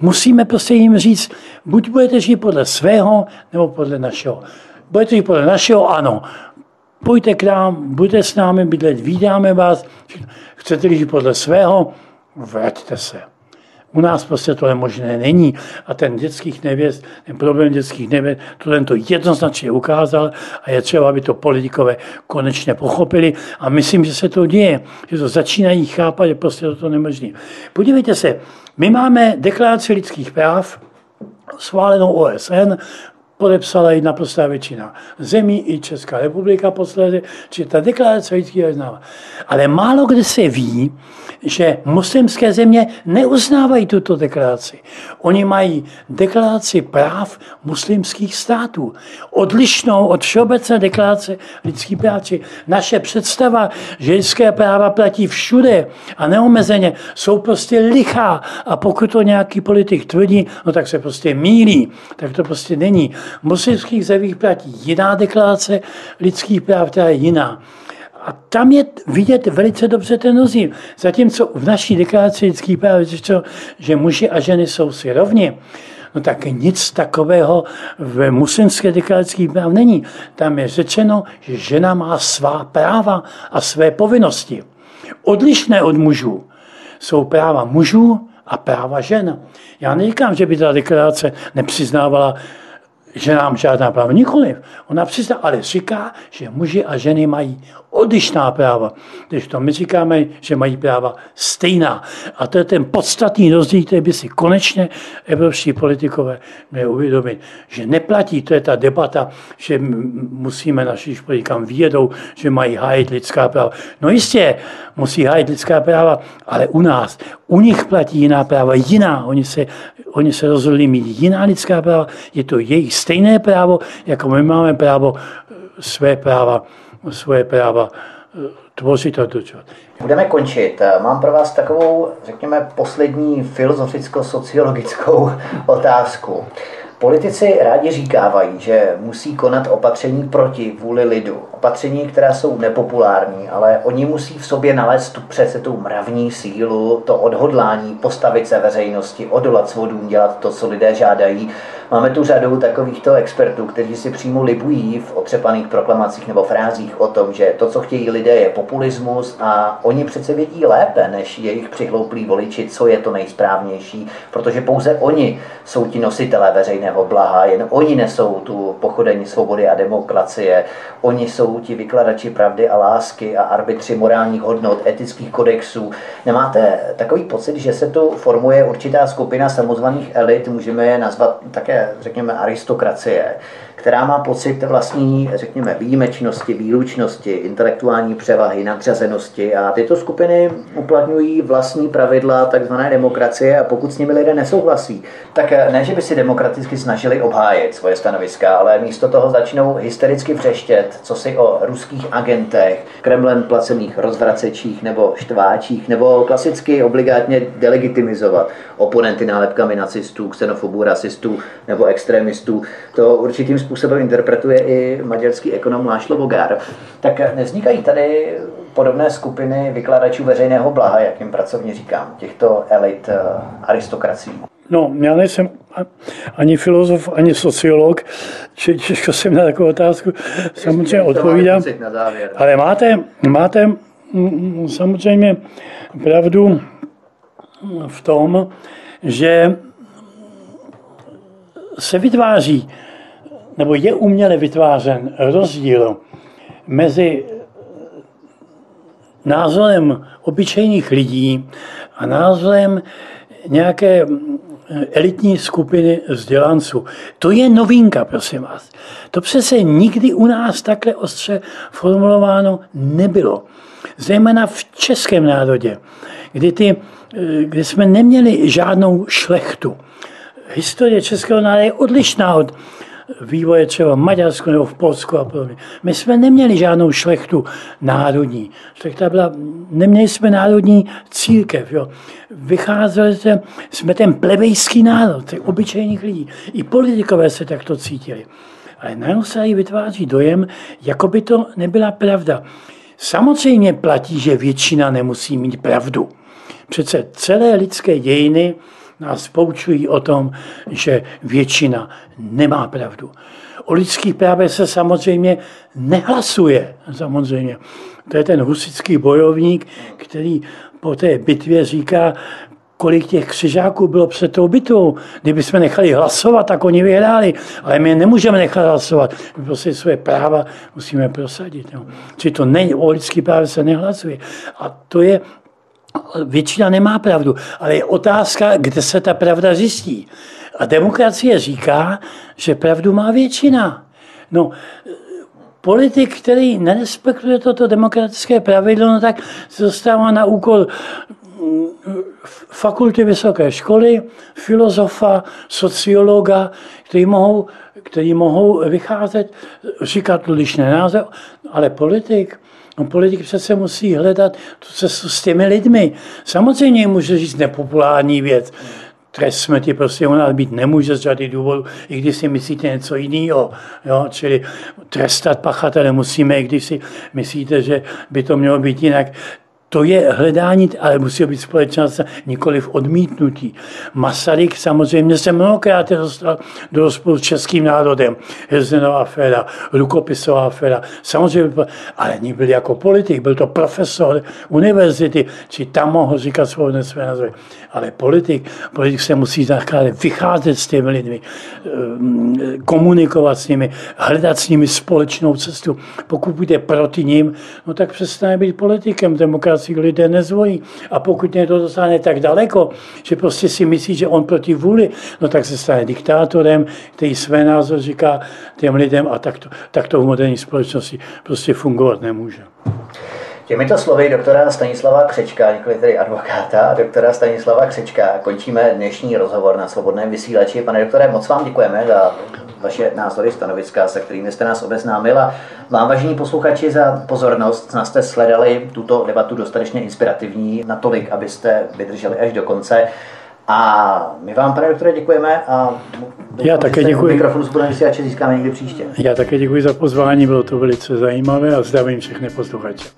musíme prostě jim říct, buď budete žít podle svého, nebo podle našeho. Budete žít podle našeho, ano. Pojďte k nám, buďte s námi bydlet, vídáme vás. Chcete žít podle svého, vraťte se. U nás prostě tohle možné není. A ten dětských nevěst, ten problém dětských nevěst, to to jednoznačně ukázal a je třeba, aby to politikové konečně pochopili. A myslím, že se to děje, že to začínají chápat, že prostě to nemožné. Podívejte se, my máme deklaraci lidských práv, schválenou OSN, podepsala ji naprostá většina zemí, i Česká republika posledně, či ta deklarace lidských práv Ale málo kde se ví, že muslimské země neuznávají tuto deklaraci. Oni mají deklaraci práv muslimských států, odlišnou od všeobecné deklarace lidských práv. Naše představa, že lidské práva platí všude a neomezeně, jsou prostě lichá. A pokud to nějaký politik tvrdí, no tak se prostě mílí. Tak to prostě není. V muslimských zemích platí jiná deklarace lidských práv, která je jiná. A tam je vidět velice dobře ten rozdíl. Zatímco v naší deklaraci lidských práv je že muži a ženy jsou si rovni, no tak nic takového v muslimské deklaraci práv není. Tam je řečeno, že žena má svá práva a své povinnosti. Odlišné od mužů jsou práva mužů a práva žen. Já neříkám, že by ta deklarace nepřiznávala že nám žádná práva. Nikoliv. Ona přizná, ale říká, že muži a ženy mají odlišná práva. Když to my říkáme, že mají práva stejná. A to je ten podstatný rozdíl, který by si konečně evropští politikové měli uvědomit, že neplatí, to je ta debata, že musíme naši politikám vědou, že mají hájit lidská práva. No jistě, musí hájit lidská práva, ale u nás, u nich platí jiná práva, jiná. Oni se, oni se rozhodli mít jiná lidská práva, je to jejich stejné právo, jako my máme právo své práva svoje práva eh, tvořit a dočovat. Budeme končit. Mám pro vás takovou, řekněme, poslední filozoficko-sociologickou *laughs* otázku. Politici rádi říkávají, že musí konat opatření proti vůli lidu. Opatření, která jsou nepopulární, ale oni musí v sobě nalézt tu přece tu mravní sílu, to odhodlání, postavit se veřejnosti, odolat svodům, dělat to, co lidé žádají. Máme tu řadu takovýchto expertů, kteří si přímo libují v otřepaných proklamacích nebo frázích o tom, že to, co chtějí lidé, je populismus a oni přece vědí lépe než jejich přihlouplí voliči, co je to nejsprávnější, protože pouze oni jsou ti nositelé veřejného blaha, jen oni nesou tu pochodení svobody a demokracie, oni jsou jsou ti vykladači pravdy a lásky a arbitři morálních hodnot, etických kodexů. Nemáte takový pocit, že se tu formuje určitá skupina samozvaných elit, můžeme je nazvat také, řekněme, aristokracie, která má pocit vlastní, řekněme, výjimečnosti, výlučnosti, intelektuální převahy, nadřazenosti a tyto skupiny uplatňují vlastní pravidla takzvané demokracie a pokud s nimi lidé nesouhlasí, tak ne, že by si demokraticky snažili obhájit svoje stanoviska, ale místo toho začnou hystericky přeštět, co si o ruských agentech, Kremlem placených rozvracečích nebo štváčích, nebo klasicky obligátně delegitimizovat oponenty nálepkami nacistů, xenofobů, rasistů nebo extremistů. To určitým způsobem interpretuje i maďarský ekonom Lášlo Bogár. Tak nevznikají tady podobné skupiny vykladačů veřejného blaha, jak jim pracovně říkám, těchto elit eh, aristokracií? No, já nejsem ani filozof, ani sociolog, či těžko jsem na takovou otázku samozřejmě odpovídám. Ale máte, máte mm, mm, samozřejmě pravdu v tom, že se vytváří, nebo je uměle vytvářen rozdíl mezi názorem obyčejných lidí a názorem nějaké elitní skupiny vzdělanců. To je novinka, prosím vás. To přece nikdy u nás takhle ostře formulováno nebylo. Zejména v českém národě, kdy, ty, kdy jsme neměli žádnou šlechtu. Historie českého národa je odlišná od vývoje třeba v Maďarsku nebo v Polsku a podobně. My jsme neměli žádnou šlechtu národní. Šlechta byla, neměli jsme národní církev. Jo. Vycházeli jsme, jsme ten plebejský národ, těch obyčejných lidí. I politikové se takto cítili. Ale najednou se tady vytváří dojem, jako by to nebyla pravda. Samozřejmě platí, že většina nemusí mít pravdu. Přece celé lidské dějiny nás poučují o tom, že většina nemá pravdu. O lidských právech se samozřejmě nehlasuje. Samozřejmě. To je ten husický bojovník, který po té bitvě říká, kolik těch křižáků bylo před tou bitvou. Kdyby jsme nechali hlasovat, tak oni vyhráli. Ale my nemůžeme nechat hlasovat. My prostě své práva musíme prosadit. Jo. Čili to není, o lidský právě se nehlasuje. A to je většina nemá pravdu, ale je otázka, kde se ta pravda zjistí. A demokracie říká, že pravdu má většina. No, politik, který nerespektuje toto demokratické pravidlo, no tak se dostává na úkol mm, fakulty vysoké školy, filozofa, sociologa, který mohou, který mohou vycházet, říkat lišné názory, ale politik, No politik přece musí hledat tu cestu s těmi lidmi. Samozřejmě může říct nepopulární věc. Trest smrti prostě u nás být nemůže z řady důvodů, i když si myslíte něco jiného. Jo? Čili trestat pachatele musíme, i když si myslíte, že by to mělo být jinak. To je hledání, ale musí být společnost nikoli v odmítnutí. Masaryk samozřejmě se mnohokrát dostal do rozporu s českým národem. Hezenová aféra, rukopisová aféra. Samozřejmě, ale byl jako politik, byl to profesor univerzity, či tam mohl říkat svobodné své názory. Ale politik, politik se musí zakládat, vycházet s těmi lidmi, ehm, komunikovat s nimi, hledat s nimi společnou cestu. Pokud bude proti ním, no tak přestane být politikem. Demokracie si lidé nezvolí. A pokud někdo dostane tak daleko, že prostě si myslí, že on proti vůli, no tak se stane diktátorem, který své názor říká těm lidem a tak to, tak to v moderní společnosti prostě fungovat nemůže. Těmito slovy doktora Stanislava Křečka, nikoli tedy advokáta, a doktora Stanislava Křečka, končíme dnešní rozhovor na Svobodném vysílači. Pane doktore, moc vám děkujeme za vaše názory, stanoviska, se kterými jste nás obeznámil a vám, vážení posluchači, za pozornost. Nás jste sledali tuto debatu dostatečně inspirativní, natolik, abyste vydrželi až do konce. A my vám, pane doktore, děkujeme a já také děkuji. Mikrofon s vysílače získáme někdy příště. Já také děkuji za pozvání, bylo to velice zajímavé a zdravím všechny posluchače.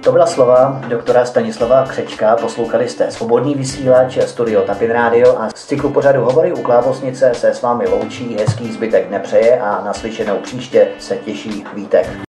To byla slova doktora Stanislava Křečka, poslouchali jste Svobodný vysílač, studio Tapin Radio a z cyklu pořadu Hovory u Klávosnice se s vámi loučí, hezký zbytek nepřeje a naslyšenou příště se těší Vítek.